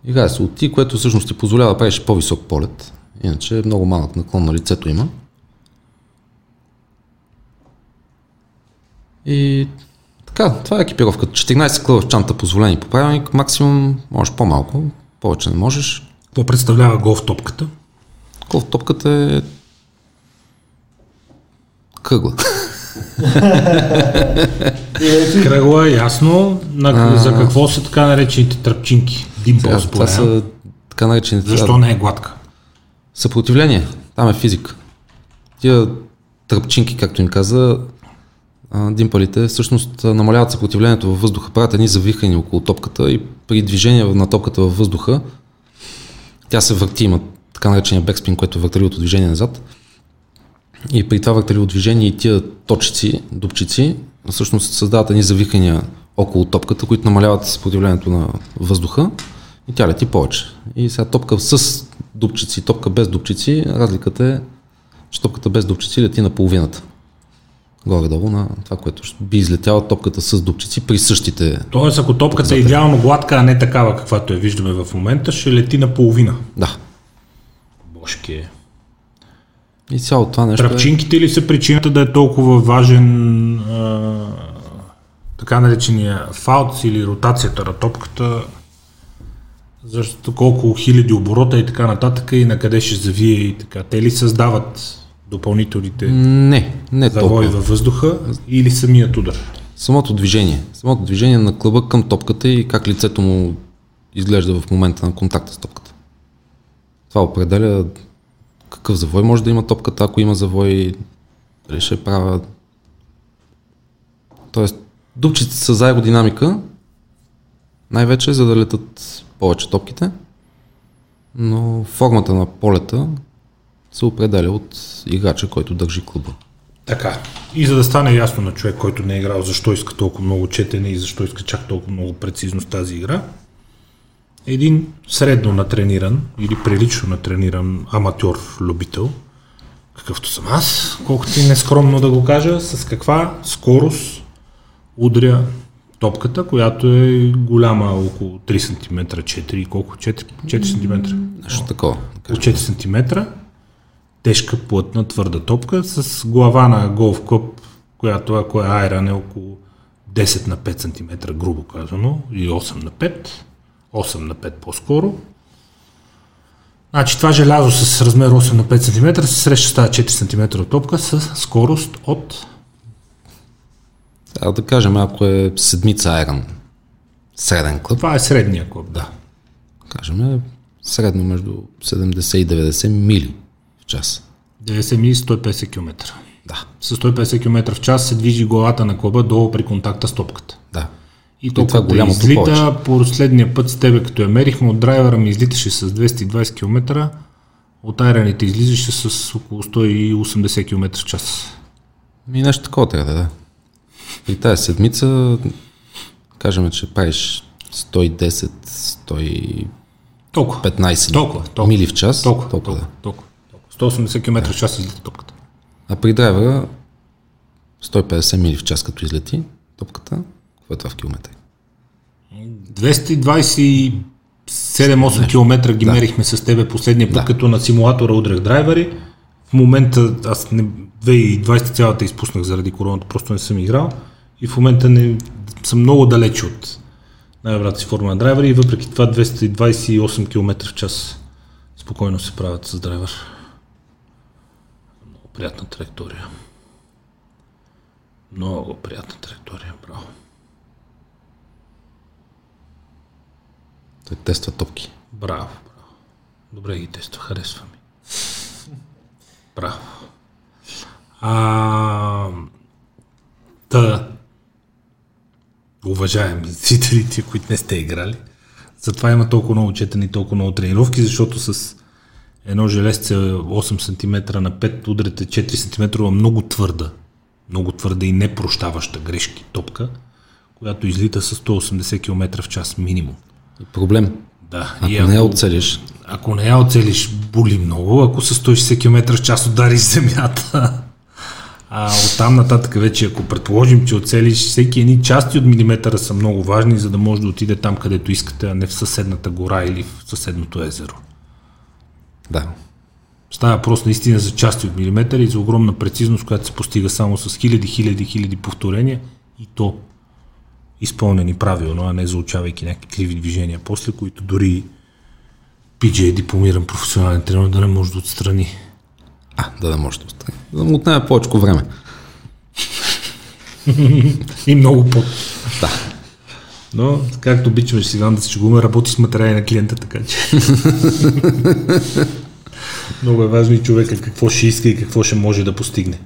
Играе се от ти, което всъщност ти позволява да правиш по-висок полет. Иначе е много малък наклон на лицето има. И така, това е екипировката. 14 клъва в чанта позволени по правилник, максимум можеш по-малко, повече не можеш. Какво представлява голф топката? Голф топката е кръгла. Кръгла, ясно. На, за какво са така наречените тръпчинки? Сега, Димпълс, това са така наречените Защо не е гладка? съпротивление. Там е физика. Тия тръпчинки, както им каза, а, димпалите, всъщност а, намаляват съпротивлението във въздуха, правят едни завихани около топката и при движение на топката във въздуха, тя се върти, има така наречения бекспин, което е въртеливото движение назад. И при това въртеливо движение и тия точици, дупчици, всъщност създават едни завихания около топката, които намаляват съпротивлението на въздуха и тя лети повече. И сега топка с дупчици, топка без дупчици, разликата е, че топката без дупчици лети на половината. Горе-долу на това, което би излетяла топката с дупчици при същите. Тоест, ако топката е идеално гладка, а не такава, каквато я виждаме в момента, ще лети на половина. Да. Бошки е. И цялото това нещо е... Тръпчинките ли са причината да е толкова важен а, така наречения фаут или ротацията на топката, защото колко хиляди оборота и така нататък и на къде ще завие и така. Те ли създават допълнителните Не, не завои във въздуха или самият удар? Самото движение. Самото движение на клъба към топката и как лицето му изглежда в момента на контакта с топката. Това определя какъв завой може да има топката, ако има завой, дали ще права. Тоест, дупчиците са за аеродинамика, най-вече за да летат повече топките, но формата на полета се определя от играча, който държи клуба. Така. И за да стане ясно на човек, който не е играл, защо иска толкова много четене и защо иска чак толкова много прецизност тази игра, един средно натрениран или прилично натрениран аматьор-любител, какъвто съм аз, колкото и нескромно да го кажа, с каква скорост удря топката, която е голяма около 3 см, 4, колко? 4, 4 см. Нещо такова. Около 4 см, тежка, плътна, твърда топка с глава на голф клуб, която ако е айран е около 10 на 5 см, грубо казано, или 8 на 5, 8 на 5 по-скоро. Значи това желязо с размер 8 на 5 см се среща с тази 4 см топка с скорост от А да кажем, ако е седмица Айран, среден клуб, това е средния клуб, да. кажем, е средно между 70 и 90 мили в час. 90 мили 150 км. Да, С 150 км в час се движи главата на клуба долу при контакта с топката. да. И това е толкова голямото излита, повече. по последния път с тебе, като я мерихме от драйвера ми излиташе с 220 км, от айраните излизаше с около 180 км в час. Ми нещо такова трябва да е. При тази седмица, кажем, че правиш 110, 115 Толкова. Толкова, толкова. мили в час. Толкова, толкова, толкова, толкова, толкова. 180 км в час излита топката. да. А при драйвера 150 мили в час като излети топката, какво е това в километри? 227-8 км ги мерихме с тебе последния път, Да. като на симулатора удрях драйвери. В момента аз не, 2020 цялата изпуснах заради короната, просто не съм играл. И в момента не, съм много далеч от най-добрата си форма на драйвери и въпреки това 228 км в час спокойно се правят с драйвер. Много приятна траектория. Много приятна траектория, браво. Той тества топки. Браво, браво. Добре ги тества, харесва ми. Браво. А, та, уважаеми зрителите, които не сте играли, затова има толкова много четене и толкова много тренировки, защото с едно железце 8 см на 5 удрете 4 см много твърда, много твърда и непрощаваща грешки топка, която излита с 180 км в час минимум. И проблем. Да, Ако и не я оцелиш, ако не я оцелиш, боли много. Ако с 160 км в час удариш земята, а оттам нататък вече, ако предположим, че оцелиш, всеки едни части от милиметъра са много важни, за да може да отиде там, където искате, а не в съседната гора или в съседното езеро. да. Става въпрос наистина за части от милиметър и за огромна прецизност, която се постига само с хиляди, хиляди, хиляди повторения и то изпълнени правилно, а не заучавайки някакви криви движения после, които дори PJ дипломиран професионален тренер да не може да отстрани. А, да не може да остане. Да му отнеме повече време. и много пот. Да. Но, както обичаме с Иван да се шегуваме, работи с материали на клиента, така че. много е важно и човека какво ще иска и какво ще може да постигне.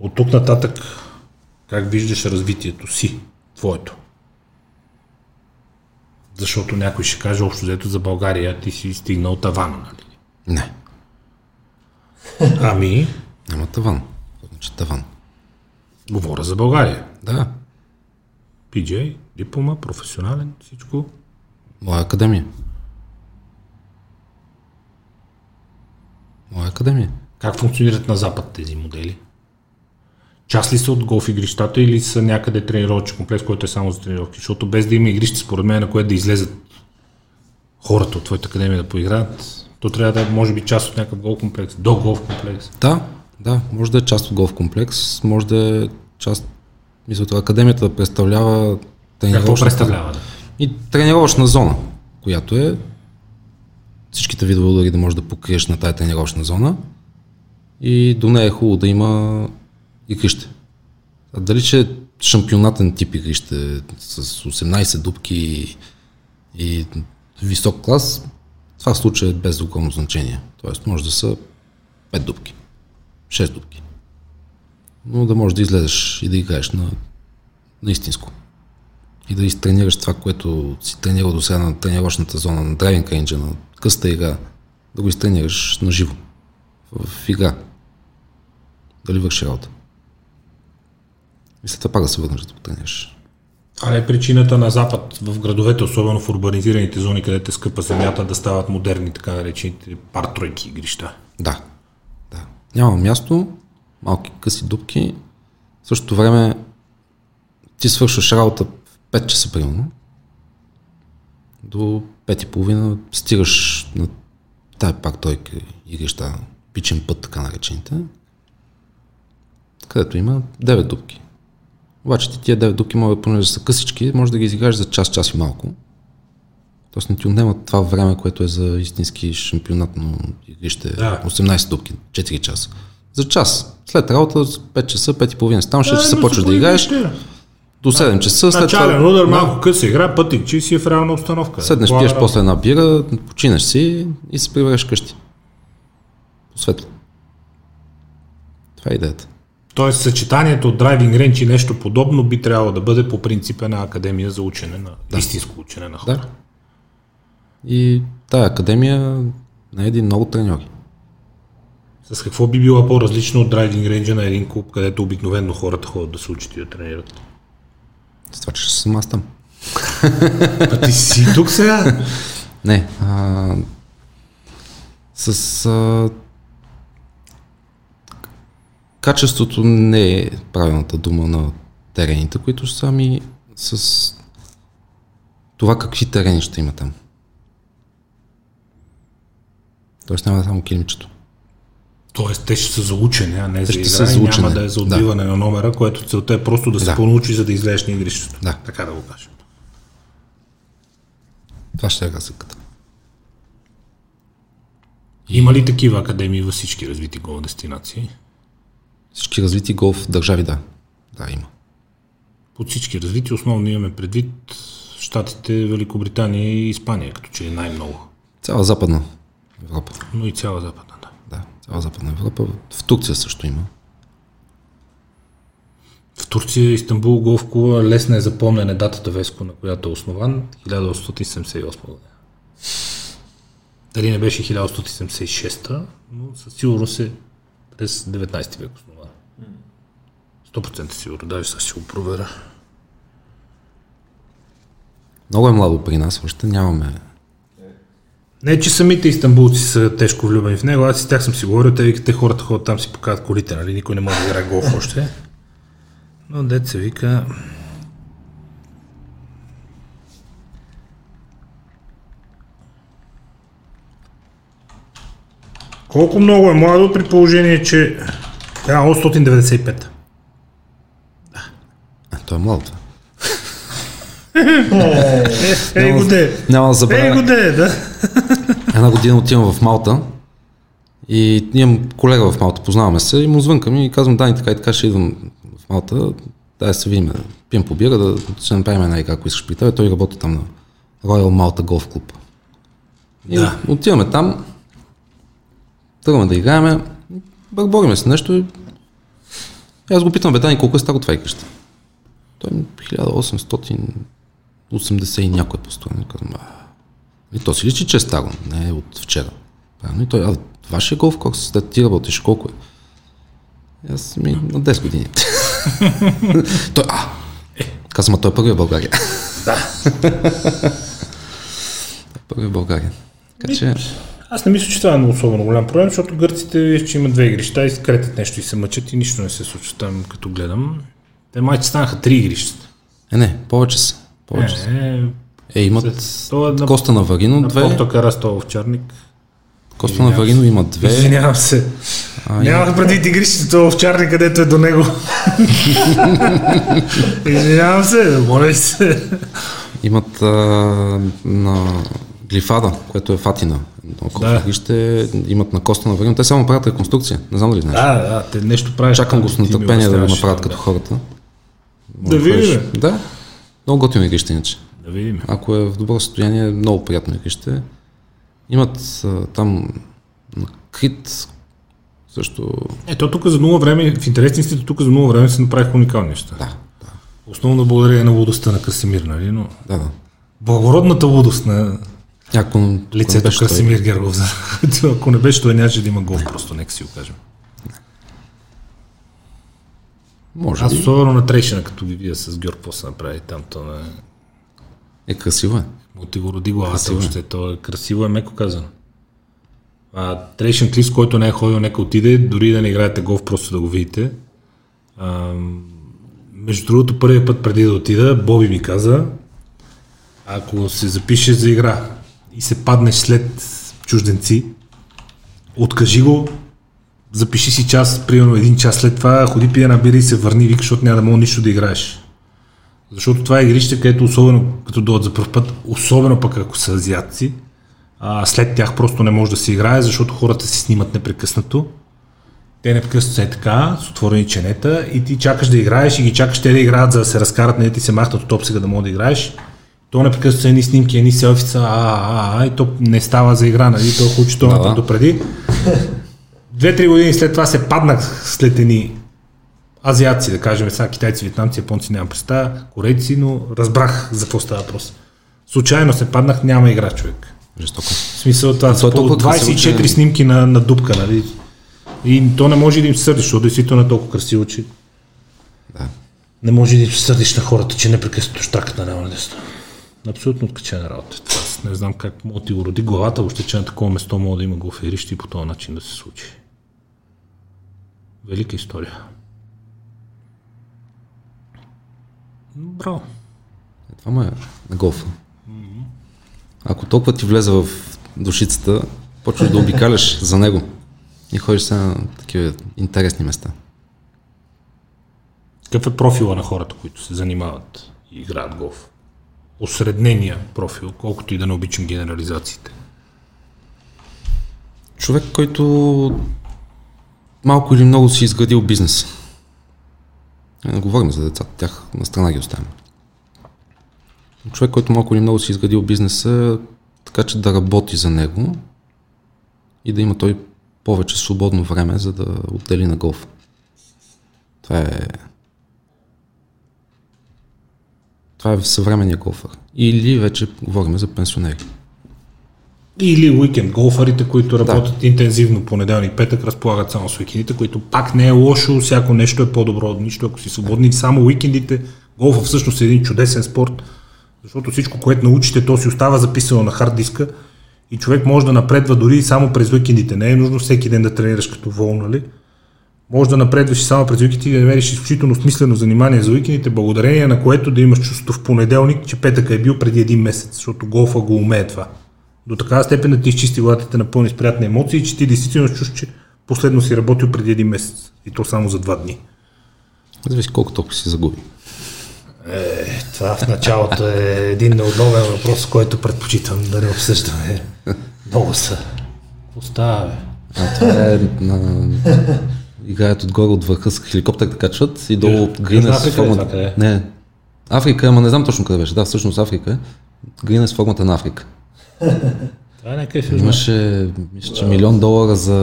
От тук нататък, как виждаш развитието си, твоето? Защото някой ще каже общо взето за България, ти си стигнал тавана, нали? Не, Ами, няма таван. Значи таван. говоря за България. Да, PJ, диплома, професионален, всичко. моя академия. Моя академия. Как функционират на Запад тези модели? Част ли са от голф игрищата или са някъде тренировъчен комплекс, който е само за тренировки? Защото без да има игрище, според мен, на което да излезат хората от твоята академия да поиграят, то трябва да е, може би, част от някакъв голф комплекс, до голф комплекс. Да, да, може да е част от голф комплекс, може да е част, мисля, това академията да представлява Какво тренировъчна представлява? Да? И тренировъчна зона, която е всичките видове удари да можеш да покриеш на тази тренировъчна зона и до нея е хубаво да има игрище. А дали че е шампионатен тип игрище с 18 дупки и, и висок клас, това в случая е без огромно значение. Тоест може да са 5 дупки, 6 дупки. Но да можеш да излезеш и да играеш на, на истинско и да изтренираш това, което си тренирал до сега на тренировъчната зона, на драйвинг рейнджа, на къста игра, да го изтренираш на живо, в игра. Дали върши работа. И след това пак да се върнеш да тренираш. А не причината на Запад в градовете, особено в урбанизираните зони, където е скъпа земята, да стават модерни, така наречените пар-тройки игрища. Да, да. Няма място, малки къси дупки. В същото време ти свършваш работа в 5 часа примерно. До 5 и половина стигаш на тая пак тройка игрища, пичен път, така наречените, където има 9 дупки. Обаче ти тия 9 дупки могат, понеже са късички, може да ги изиграеш за час, час и малко. Тоест не ти отнемат това време, което е за истински шампионатно игрище. Да. 18 дупки, 4 часа. За час. След работа, 5 часа, 5 и половина ставаш, ще се почваш да играеш до 7 часа. След Начален това, удар, да, малко къс игра, пътик, че си е в реална обстановка. Седнеш, пиеш е после една бира, починеш си и се прибереш къщи. Светло. Това е идеята. Тоест съчетанието от драйвинг ренч и нещо подобно би трябвало да бъде по принципа на академия за учене на да. истинско учене на хора. Да. И тая академия на един много треньори. С какво би била по-различно от драйвинг ренджа на един клуб, където обикновено хората ходят да се учат и да тренират? С това, че ще съм аз там. А ти си тук сега? Не. А, с а, качеството не е правилната дума на терените, които са ами с това какви терени ще има там. Тоест няма само килимчето. Тоест те ще са за учене, а не за ще игра са за няма учене. да е за Да. отбиване на номера, което целта е просто да се Да. понаучи, за да излезеш на игрището. Да. Така да го кажем. Това ще е разликата. Има ли такива академии във всички развити гол дестинации? Всички развити голф държави, да. Да, има. Под всички развити основно имаме предвид Штатите, Великобритания и Испания, като че е най-много. Цяла западна Европа. Но и цяла западна, да. Да, цяла западна Европа. В Турция също има. В Турция Истанбул голф клуба лесна е запомнене датата Веско, на която е основан 1878 година. Дали не беше 1876, но със сигурност е през 19 век. 100% сигурно, даже сега ще го проверя. Много е младо при нас, още нямаме. Не, че самите истанбулци са тежко влюбени в него, аз с тях съм си говорил, те викат, те хората ходят там си показват колите, нали, никой не може да играе голф още. Но се вика... Колко много е младо при положение, че е 895. А, той е млад. Ей го де! Няма да Ей го забравя. де, да! Една година отивам в Малта И имам колега в Малта, познаваме се и му звънкам и казвам, Дани, така и така ще идвам в Малта, дай да се видим, да пием по бира, да ще направим една игра, ако искаш при тебе. Той работи там на Royal Malta Golf Club. И Да. отиваме там, тръгваме да играем, бърбориме се нещо и и аз го питам, бе, Дани, колко е старо това игрище? Той ми 1880 и някой е построен. Казвам, и то си личи, че е старо, не е от вчера. Правилно. И той, а вашия голф курс, след ти работиш, колко е? Аз ми на 10 години. той, а, казвам, а той е първи в България. Да. първи в България. Така че, Аз не мисля, че това е особено голям проблем, защото гърците че имат две игрища и скретят нещо и се мъчат и нищо не се случва там, като гледам. Те майче станаха три игрища. е, не, повече са. Повече са. Е, Е, имат това е на, Коста на Варино на две. Порто Карасто в Черник. Коста на Варино има две. Извинявам се. А, Нямах предвид игрището в Черник, където е до него. Извинявам се, моля се. Имат а, на Глифада, което е Фатина. Да. ще имат на Коста на Варино. Те само правят реконструкция. Не знам дали знаеш. Да, да, те нещо правят. Чакам го с нетърпение да го направят да. като хората. Да видим. Да. Много готино игрище иначе. Да видим. Ако е в добро състояние, е много приятно игрище. Имат а, там Крит също... Ето тук за нула време, в интересни истина, тук за нула време се направиха уникални неща. Да, да, Основно благодарение на лудостта на Красимир, нали? Но да. да. благородната лудост на Ако, лицето беше той- Красимир Гергов. Ако не беше той, нямаше да има гол, просто нека си го кажем. Може Аз особено на Трейшена, като ви вие с Георг после направи там, то не Е красиво е. му ти го роди главата Красиво е. още. То е красиво, е меко казано. А, Трейшен Клис, който не е ходил, нека отиде, дори да не играете голф, просто да го видите. А, между другото, първият път преди да отида, Боби ми каза, ако се запишеш за игра и се паднеш след чужденци, откажи го, запиши си час, примерно един час след това, ходи пия на бира и се върни, вика, защото няма да мога нищо да играеш. Защото това е игрище, където особено като дойдат за първ път, особено пък ако са азиатци, а, след тях просто не може да се играе, защото хората си снимат непрекъснато. Те непрекъснато са е така, с отворени ченета и ти чакаш да играеш и ги чакаш те да играят, за да се разкарат, не да ти се махнат от топсига да мога да играеш. То непрекъснато са едни снимки, едни селфица, а, а, а, и то не става за игра, нали? То това Да, да. да. допреди. Две-три години след това се паднах след едни азиатци, да кажем, сега китайци, вьетнамци, японци, нямам представа, корейци, но разбрах за какво става въпрос. Случайно се паднах, няма игра човек. Жестоко. В смисъл това То е по толкова красиво, 24 че- снимки на, на дупка, нали? И то не може да им се сърдиш, защото действително е толкова красиво, че Да. не може да им се сърдиш на хората, че непрекъснато штракат на ляво надесно. Абсолютно откачена работа. Това аз не знам как мога да ти го роди главата, въобще, че на такова место мога да има голферище и по този начин да се случи. Велика история. Браво. Е, това ме е на голфа. Ако толкова ти влезе в душицата, почваш да обикаляш за него и ходиш сега на такива интересни места. Какъв е профила на хората, които се занимават и играят голф? Осреднения профил, колкото и да не обичам генерализациите. Човек, който малко или много си изградил бизнес. Е, Не говорим за децата, тях на страна ги оставим. Човек, който малко или много си изградил бизнеса, така че да работи за него и да има той повече свободно време, за да отдели на голф. Това е това е съвременния голфър. Или вече говорим за пенсионери. Или уикенд голфарите, които работят да. интензивно понеделник, петък, разполагат само с уикендите, които пак не е лошо, всяко нещо е по-добро от нищо, ако си свободни. Само уикендите, голфа всъщност е един чудесен спорт, защото всичко, което научите, то си остава записано на хард диска и човек може да напредва дори само през уикендите. Не е нужно всеки ден да тренираш като вол, нали? Може да напредваш само през уикендите и да намериш изключително смислено занимание за уикендите, благодарение на което да имаш чувство в понеделник, че петък е бил преди един месец, защото голфа го умее това. До такава степен да ти изчисти главата и те напълни с приятни емоции, че ти действително чуш, че последно си работил преди един месец. И то само за два дни. Зависи колко толкова си загуби. Е, това в началото е един неудобен въпрос, който предпочитам да не обсъждаме. Много са. Остава. А това е на... Играят отгоре от върха с хеликоптер да качват и долу от грина с е формата... е? Не, Африка, ама не знам точно къде беше. Да, всъщност Африка е. Грина е с формата на Африка. Това е някакъв южна. Имаше, мисля, че милион долара за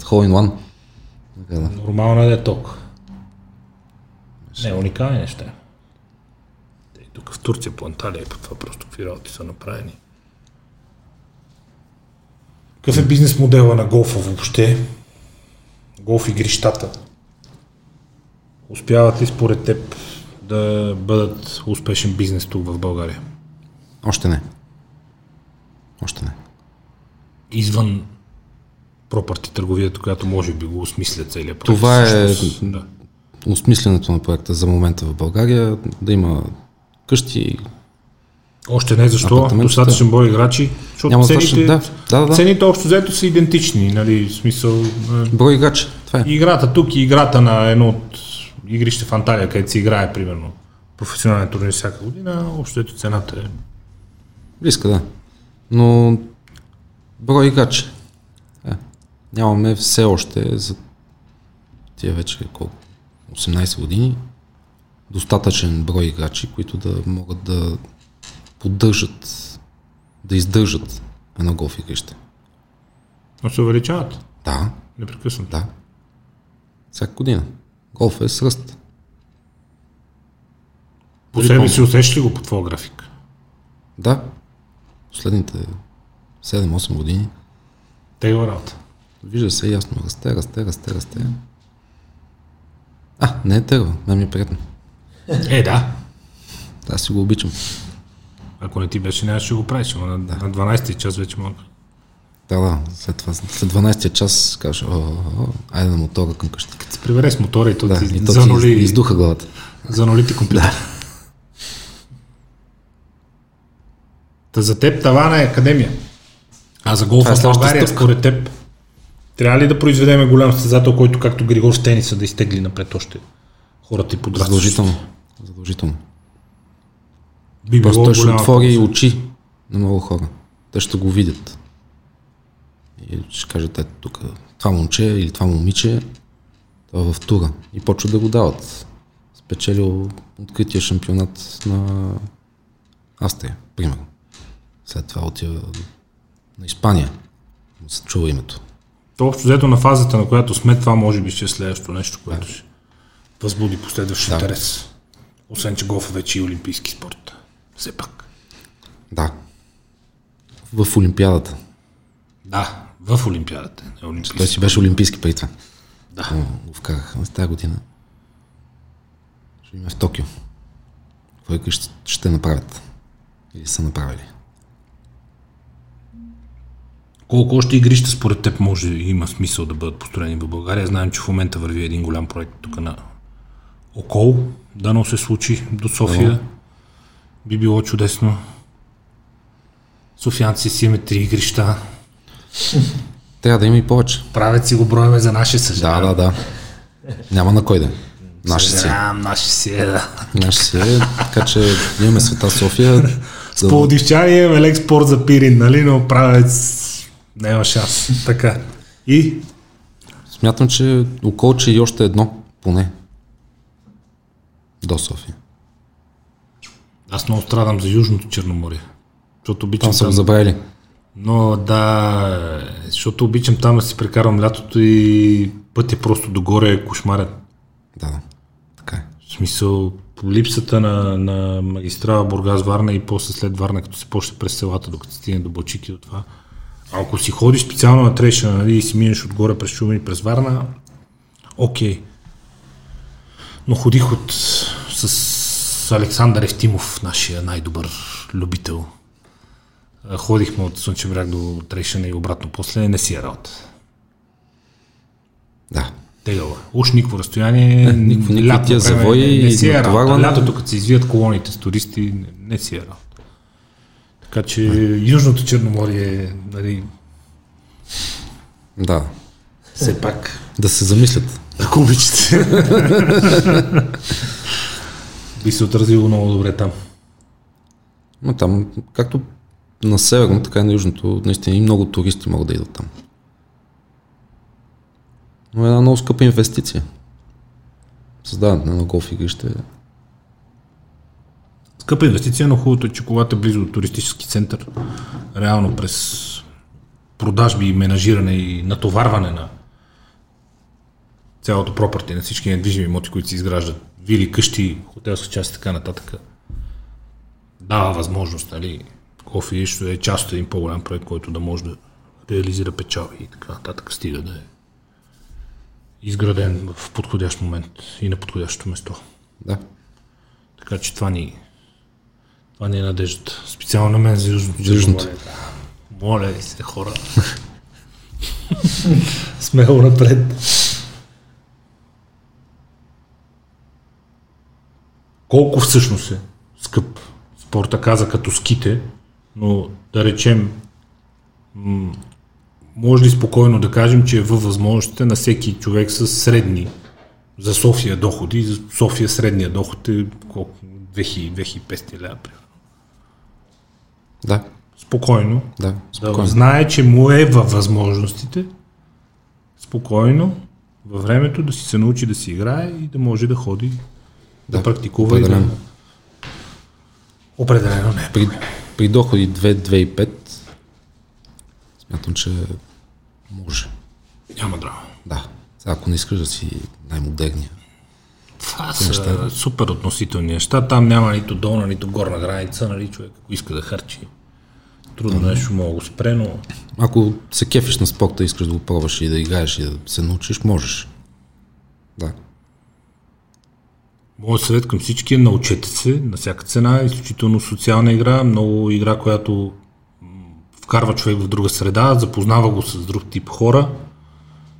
Hole in One. Да. Нормално е да е ток. Не, уникални неща. Те и тук в Турция, по Анталия и по това просто какви работи са направени. Какъв е бизнес модела на голфа въобще? Голф игрищата. Успяват ли според теб да бъдат успешен бизнес тук в България? Още не. Още не. Извън пропарти търговията, която може би го осмисля целият проект. Това е- Всъщност, Да. Осмисленето на проекта за момента в България, да има къщи, Още не, защо? Достатъчен брой играчи. Защото Няма цените, да, да, да. цените общо взето са идентични. Нали, в смисъл, а, брой играчи. Това е. играта тук и играта на едно от игрище в Анталия, където се играе, примерно, професионален турнир всяка година, общо ето цената е. Близка, да. Но брой играчи. Е. Нямаме все още за тия вече колко? 18 години достатъчен брой играчи, които да могат да поддържат, да издържат едно голф игрище. Но се увеличават. Да, Непрекъснато. да. Всяка година. Голф е с ръст. По себе си усещаш ли го по твоя график? Да. Последните 7-8 години Тегла работа. Вижда се ясно. Расте, расте, расте, расте. А, не е тегла. Мен ми е приятно. Е, да. Аз си го обичам. Ако не ти беше, нямаше да го правиш. Но на, на 12-ти час вече мога. Да, да. След това, след 12-я час кажеш, о, о, о, айде на мотора към къща. Се прибере с мотора и то Да, ти и то ти занули, издуха главата. занули ти компютър. Та за теб тавана е академия. А за голфа е в следващата България, според теб, трябва ли да произведеме голям състезател, който както Григор тениса да изтегли напред още хората и подрастващи? Задължително. Задължително. Би Просто той ще отвори очи на много хора. Те ще го видят. И ще кажат, ето тук, това момче или това момиче, това е в тура. И почват да го дават. Спечелил открития шампионат на Австрия, примерно. След това отива на Испания. Се чува името. То общо взето на фазата, на която сме, това може би ще е следващото нещо, което ще възбуди последващ Да. интерес. Освен, че голфа вече е олимпийски спорт. Все пак. Да. В Олимпиадата. Да, в Олимпиадата. Е олимпийски. Той си беше олимпийски преди това. Да. Но го вкараха с тази година. Ще има в Токио. Какво ще, ще направят? Или са направили? Колко още игрища според теб може и има смисъл да бъдат построени в България? Знаем, че в момента върви един голям проект тук на Окол. Дано се случи до София. Би било чудесно. Софианци си имаме три игрища. Трябва да има и повече. Правят си го броеме за наше Да, съжалявам. да, да. Няма на кой да. е. Наши си. Наше си е, да. Наши си е. Така че имаме Света София. С Пловдивчани имаме лек спорт за пирин, нали? Но правец няма шанс. Така. И Смятам, че околче и още едно, поне. До София. аз много страдам за Южното Черноморие. Защото обичам Там са го забравили. Но да, защото обичам там да си прекарвам лятото и пътя просто догоре е кошмарен. Да, да. Така е. В смисъл, по липсата на, на магистрала Бургас Варна и после след Варна, като се почне през селата, докато стигне до Балчик и до това. Ако си ходиш специално на Трешна нали, и си минеш отгоре през Шумен и през Варна, окей. Но ходих от, с Александър Евтимов, нашия най-добър любител. Ходихме от Слънчев бряг до Трешна и обратно после, не си е работа. Да. Тегъла. Уж никакво разстояние. никакво- никакви лятно тия време завои не и си е работа. Лятото, като се извият колоните с туристи, не, не си е работа. Така че Южното Черноморие, нали, Да. все пак, Да се замислят. ако обичате, би се отразило много добре там. Но там, както на северно, така и на южното, наистина и много туристи могат да идват там. Но е една много скъпа инвестиция. Създаването на голф игрище. Скъпа инвестиция, но хубавото е, че когато е близо до туристически център, реално през продажби, менажиране и натоварване на цялото пропърти на всички недвижими имоти, които се изграждат, вили, къщи, хотелска част и така нататък, дава възможност, нали, кофе ще е част от един по-голям проект, който да може да реализира печалби и така нататък, стига да е изграден в подходящ момент и на подходящото место. Да. Така че това ни, това ни е надеждата. Специално на мен за Южното. За Южното. Черноморие. Моля ви се, хора. Смело напред. Колко всъщност е скъп спорта, каза като ските, но да речем, м- може ли спокойно да кажем, че е във възможностите на всеки човек с средни за София доходи, за София средния доход е колко? 2000-2500 лева, примерно. Да. Спокойно. Да. Да Спокойно. знае, че му е във възможностите, спокойно, във времето да си се научи да си играе и да може да ходи, да, Да, практикува и да... определено. Определено не. При, при доходи 2-2,5 смятам, че може. Няма драма. Да. Ако не искаш да си най-модерния. Това са супер относителни неща. Там няма нито долна, нито горна граница, нали, човек, ако иска да харчи. Трудно нещо мога го спре, но Ако се кефиш на спорта, искаш да го пробваш и да играеш и да се научиш, можеш. Да. Моят съвет към всички е научете се на всяка цена, изключително социална игра, много игра, която вкарва човек в друга среда, запознава го с друг тип хора,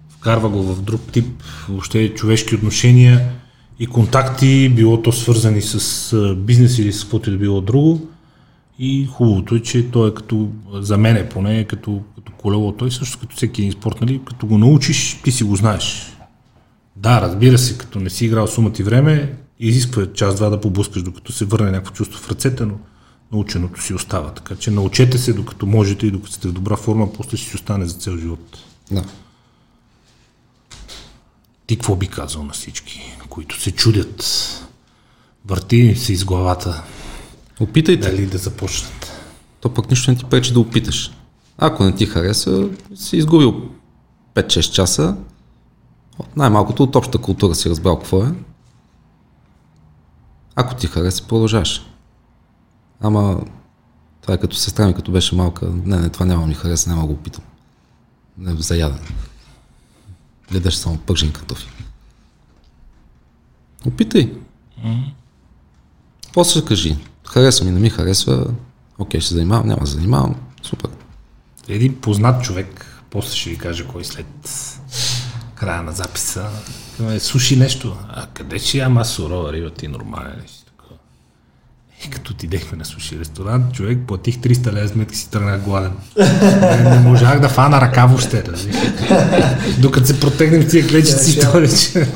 вкарва го в друг тип въобще човешки отношения и контакти, било то свързани с бизнес или с каквото и да било друго. И хубавото е, че той е като, за мен е поне, като, като колело, той също като всеки един спорт, нали, като го научиш, ти си го знаеш. Да, разбира се, като не си играл сумата и време, изисква час-два да поблъскаш, докато се върне някакво чувство в ръцете, но наученото си остава. Така че научете се, докато можете и докато сте в добра форма, после ще си остане за цел живот. Да. Ти какво би казал на всички, които се чудят? Върти се из главата, Опитайте. дали да започнат. То пък нищо не ти пречи да опиташ. Ако не ти хареса, си изгубил 5-6 часа. От най-малкото от общата култура си разбрал какво е. Ако ти хареса, продължаваш. Ама това е като сестра ми, като беше малка. Не, не, това няма ми хареса, няма го опитам. Не, за ядене. Гледаш само пържени картофи. Опитай. После кажи. Харесва ми, не ми харесва. Окей, ще занимавам, няма да занимавам. Супер. Един познат човек, после ще ви кажа кой след края на записа, ме слушай нещо. А къде ще ям аз сурова риба, ти нормален ли? И като отидехме на суши ресторант, човек платих 300 лева сметки си тръгнах гладен. Не, не можах да фана ръка въобще. разбираш. Докато се протегнем в тия клечици, то вече.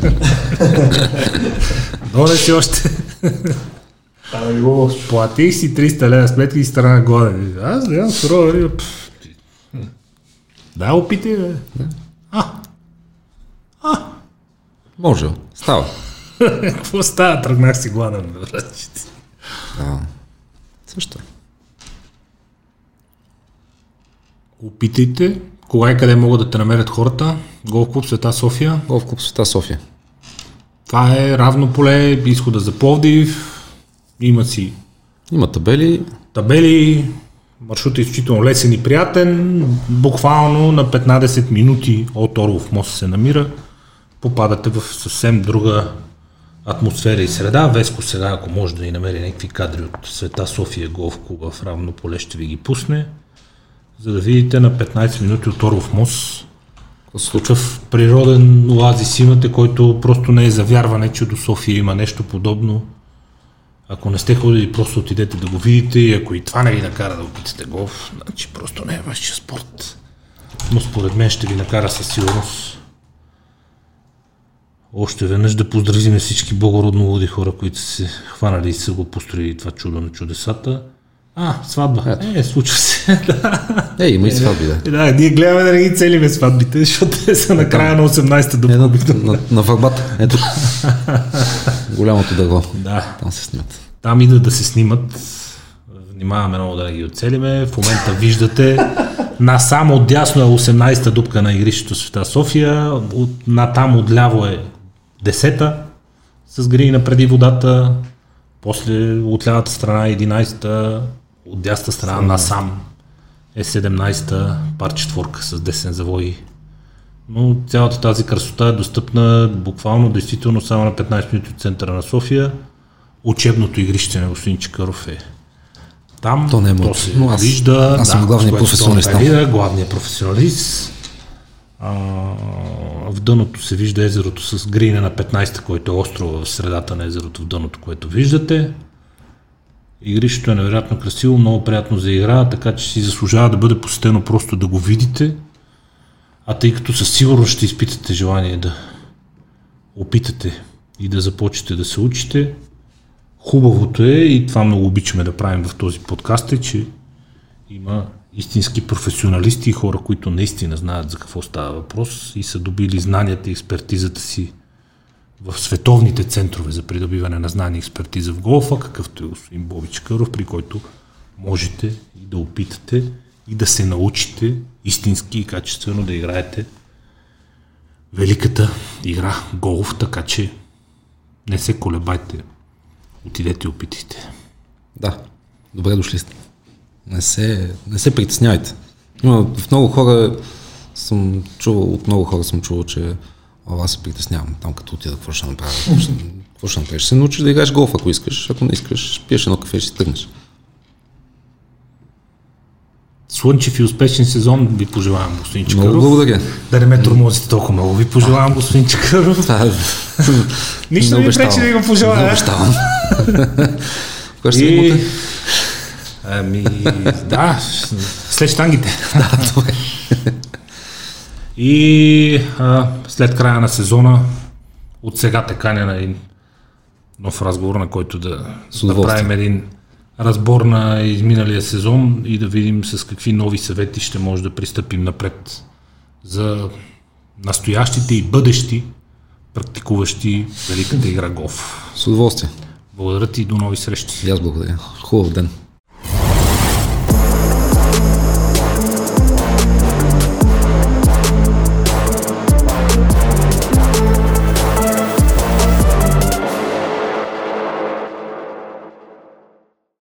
Още. А, не го лошо. Платих си 300 лева сметки и си тръгнах гладен. Аз да ям сурова риба. Да, опитай, бе. Може. Става. Какво става? Тръгнах си гладен, братчите. Да. Също. Опитайте. Кога и къде могат да те намерят хората? Голф клуб Света София. Голф клуб Света София. Това е равно поле, изхода за Пловдив. Има си Има табели. табели, маршрут е изключително лесен и приятен. Буквално на 15 минути от Орлов мост се намира. Попадате в съвсем друга атмосфера и среда. Веско сега, ако може да ни намери някакви кадри от Света София Голф клуба в равно поле, ще ви ги пусне. За да видите на 15 минути от Орлов мост такъв природен оазис имате, който просто не е за вярване, че до София има нещо подобно. Ако не сте ходили, просто отидете да го видите и ако и това не ви накара да опитате голф, значи просто не е вашия спорт. Но според мен ще ви накара със сигурност още веднъж да поздравим всички благородно луди хора, които са се хванали и са го построили това чудо на чудесата. А, сватба. Ето. Е, случва се. да. Е, има и сватби, да. Е, да, ние гледаме да не ги целиме сватбите, защото те са на края на 18-та Е, дупка. на, на, на върбата. Ето. Голямото дърво. Да. Там се снимат. Там идват да се снимат. Внимаваме много да не ги оцелиме. В момента виждате насам отдясно е 18-та дупка на игрището Света София. От, натам отляво е 10-та с грина преди водата. После от лявата страна е 11-та, от дясната страна насам е 17-та пар четворка с десен завой. Но цялата тази красота е достъпна буквално, действително само на 15 минути от центъра на София. Учебното игрище на господин Чикаров е там. То не е то моето, се но аз- вижда. аз съм да, главният професионалист главният професионалист. А, в дъното се вижда езерото с грина на 15, който е острова в средата на езерото в дъното, което виждате. Игрището е невероятно красиво, много приятно за игра, така че си заслужава да бъде посетено просто да го видите. А тъй като със сигурност ще изпитате желание да опитате и да започнете да се учите, хубавото е и това много обичаме да правим в този подкаст е, че има истински професионалисти и хора, които наистина знаят за какво става въпрос и са добили знанията и експертизата си в световните центрове за придобиване на знания и експертиза в голфа, какъвто е господин Боби Чакъров, при който можете и да опитате и да се научите истински и качествено да играете великата игра голф, така че не се колебайте. Отидете и опитайте. Да, добре дошли сте. Не се, не се притеснявайте. Има в много хора съм чувал, от много хора съм чувал, че о, аз се притеснявам там като отида, какво ще направя? Какво ще, направиш? Се научиш да играеш голф, ако искаш. Ако не искаш, пиеш едно кафе и ще тръгнеш. Слънчев и успешен сезон ви пожелавам, господин Много Чакъров. благодаря. Да не ме тормозите толкова много. Ви пожелавам, господин Чакъров. Е... Нищо не ми пречи да ви го Не пожелая. обещавам. Ще се И... Ами, да, след штангите. Да, добре. И а, след края на сезона, от сега те каня на един нов разговор, на който да направим един разбор на изминалия сезон и да видим с какви нови съвети ще може да пристъпим напред за настоящите и бъдещи практикуващи великата игра голф. С удоволствие. Благодаря ти и до нови срещи. И аз благодаря. Хубав ден.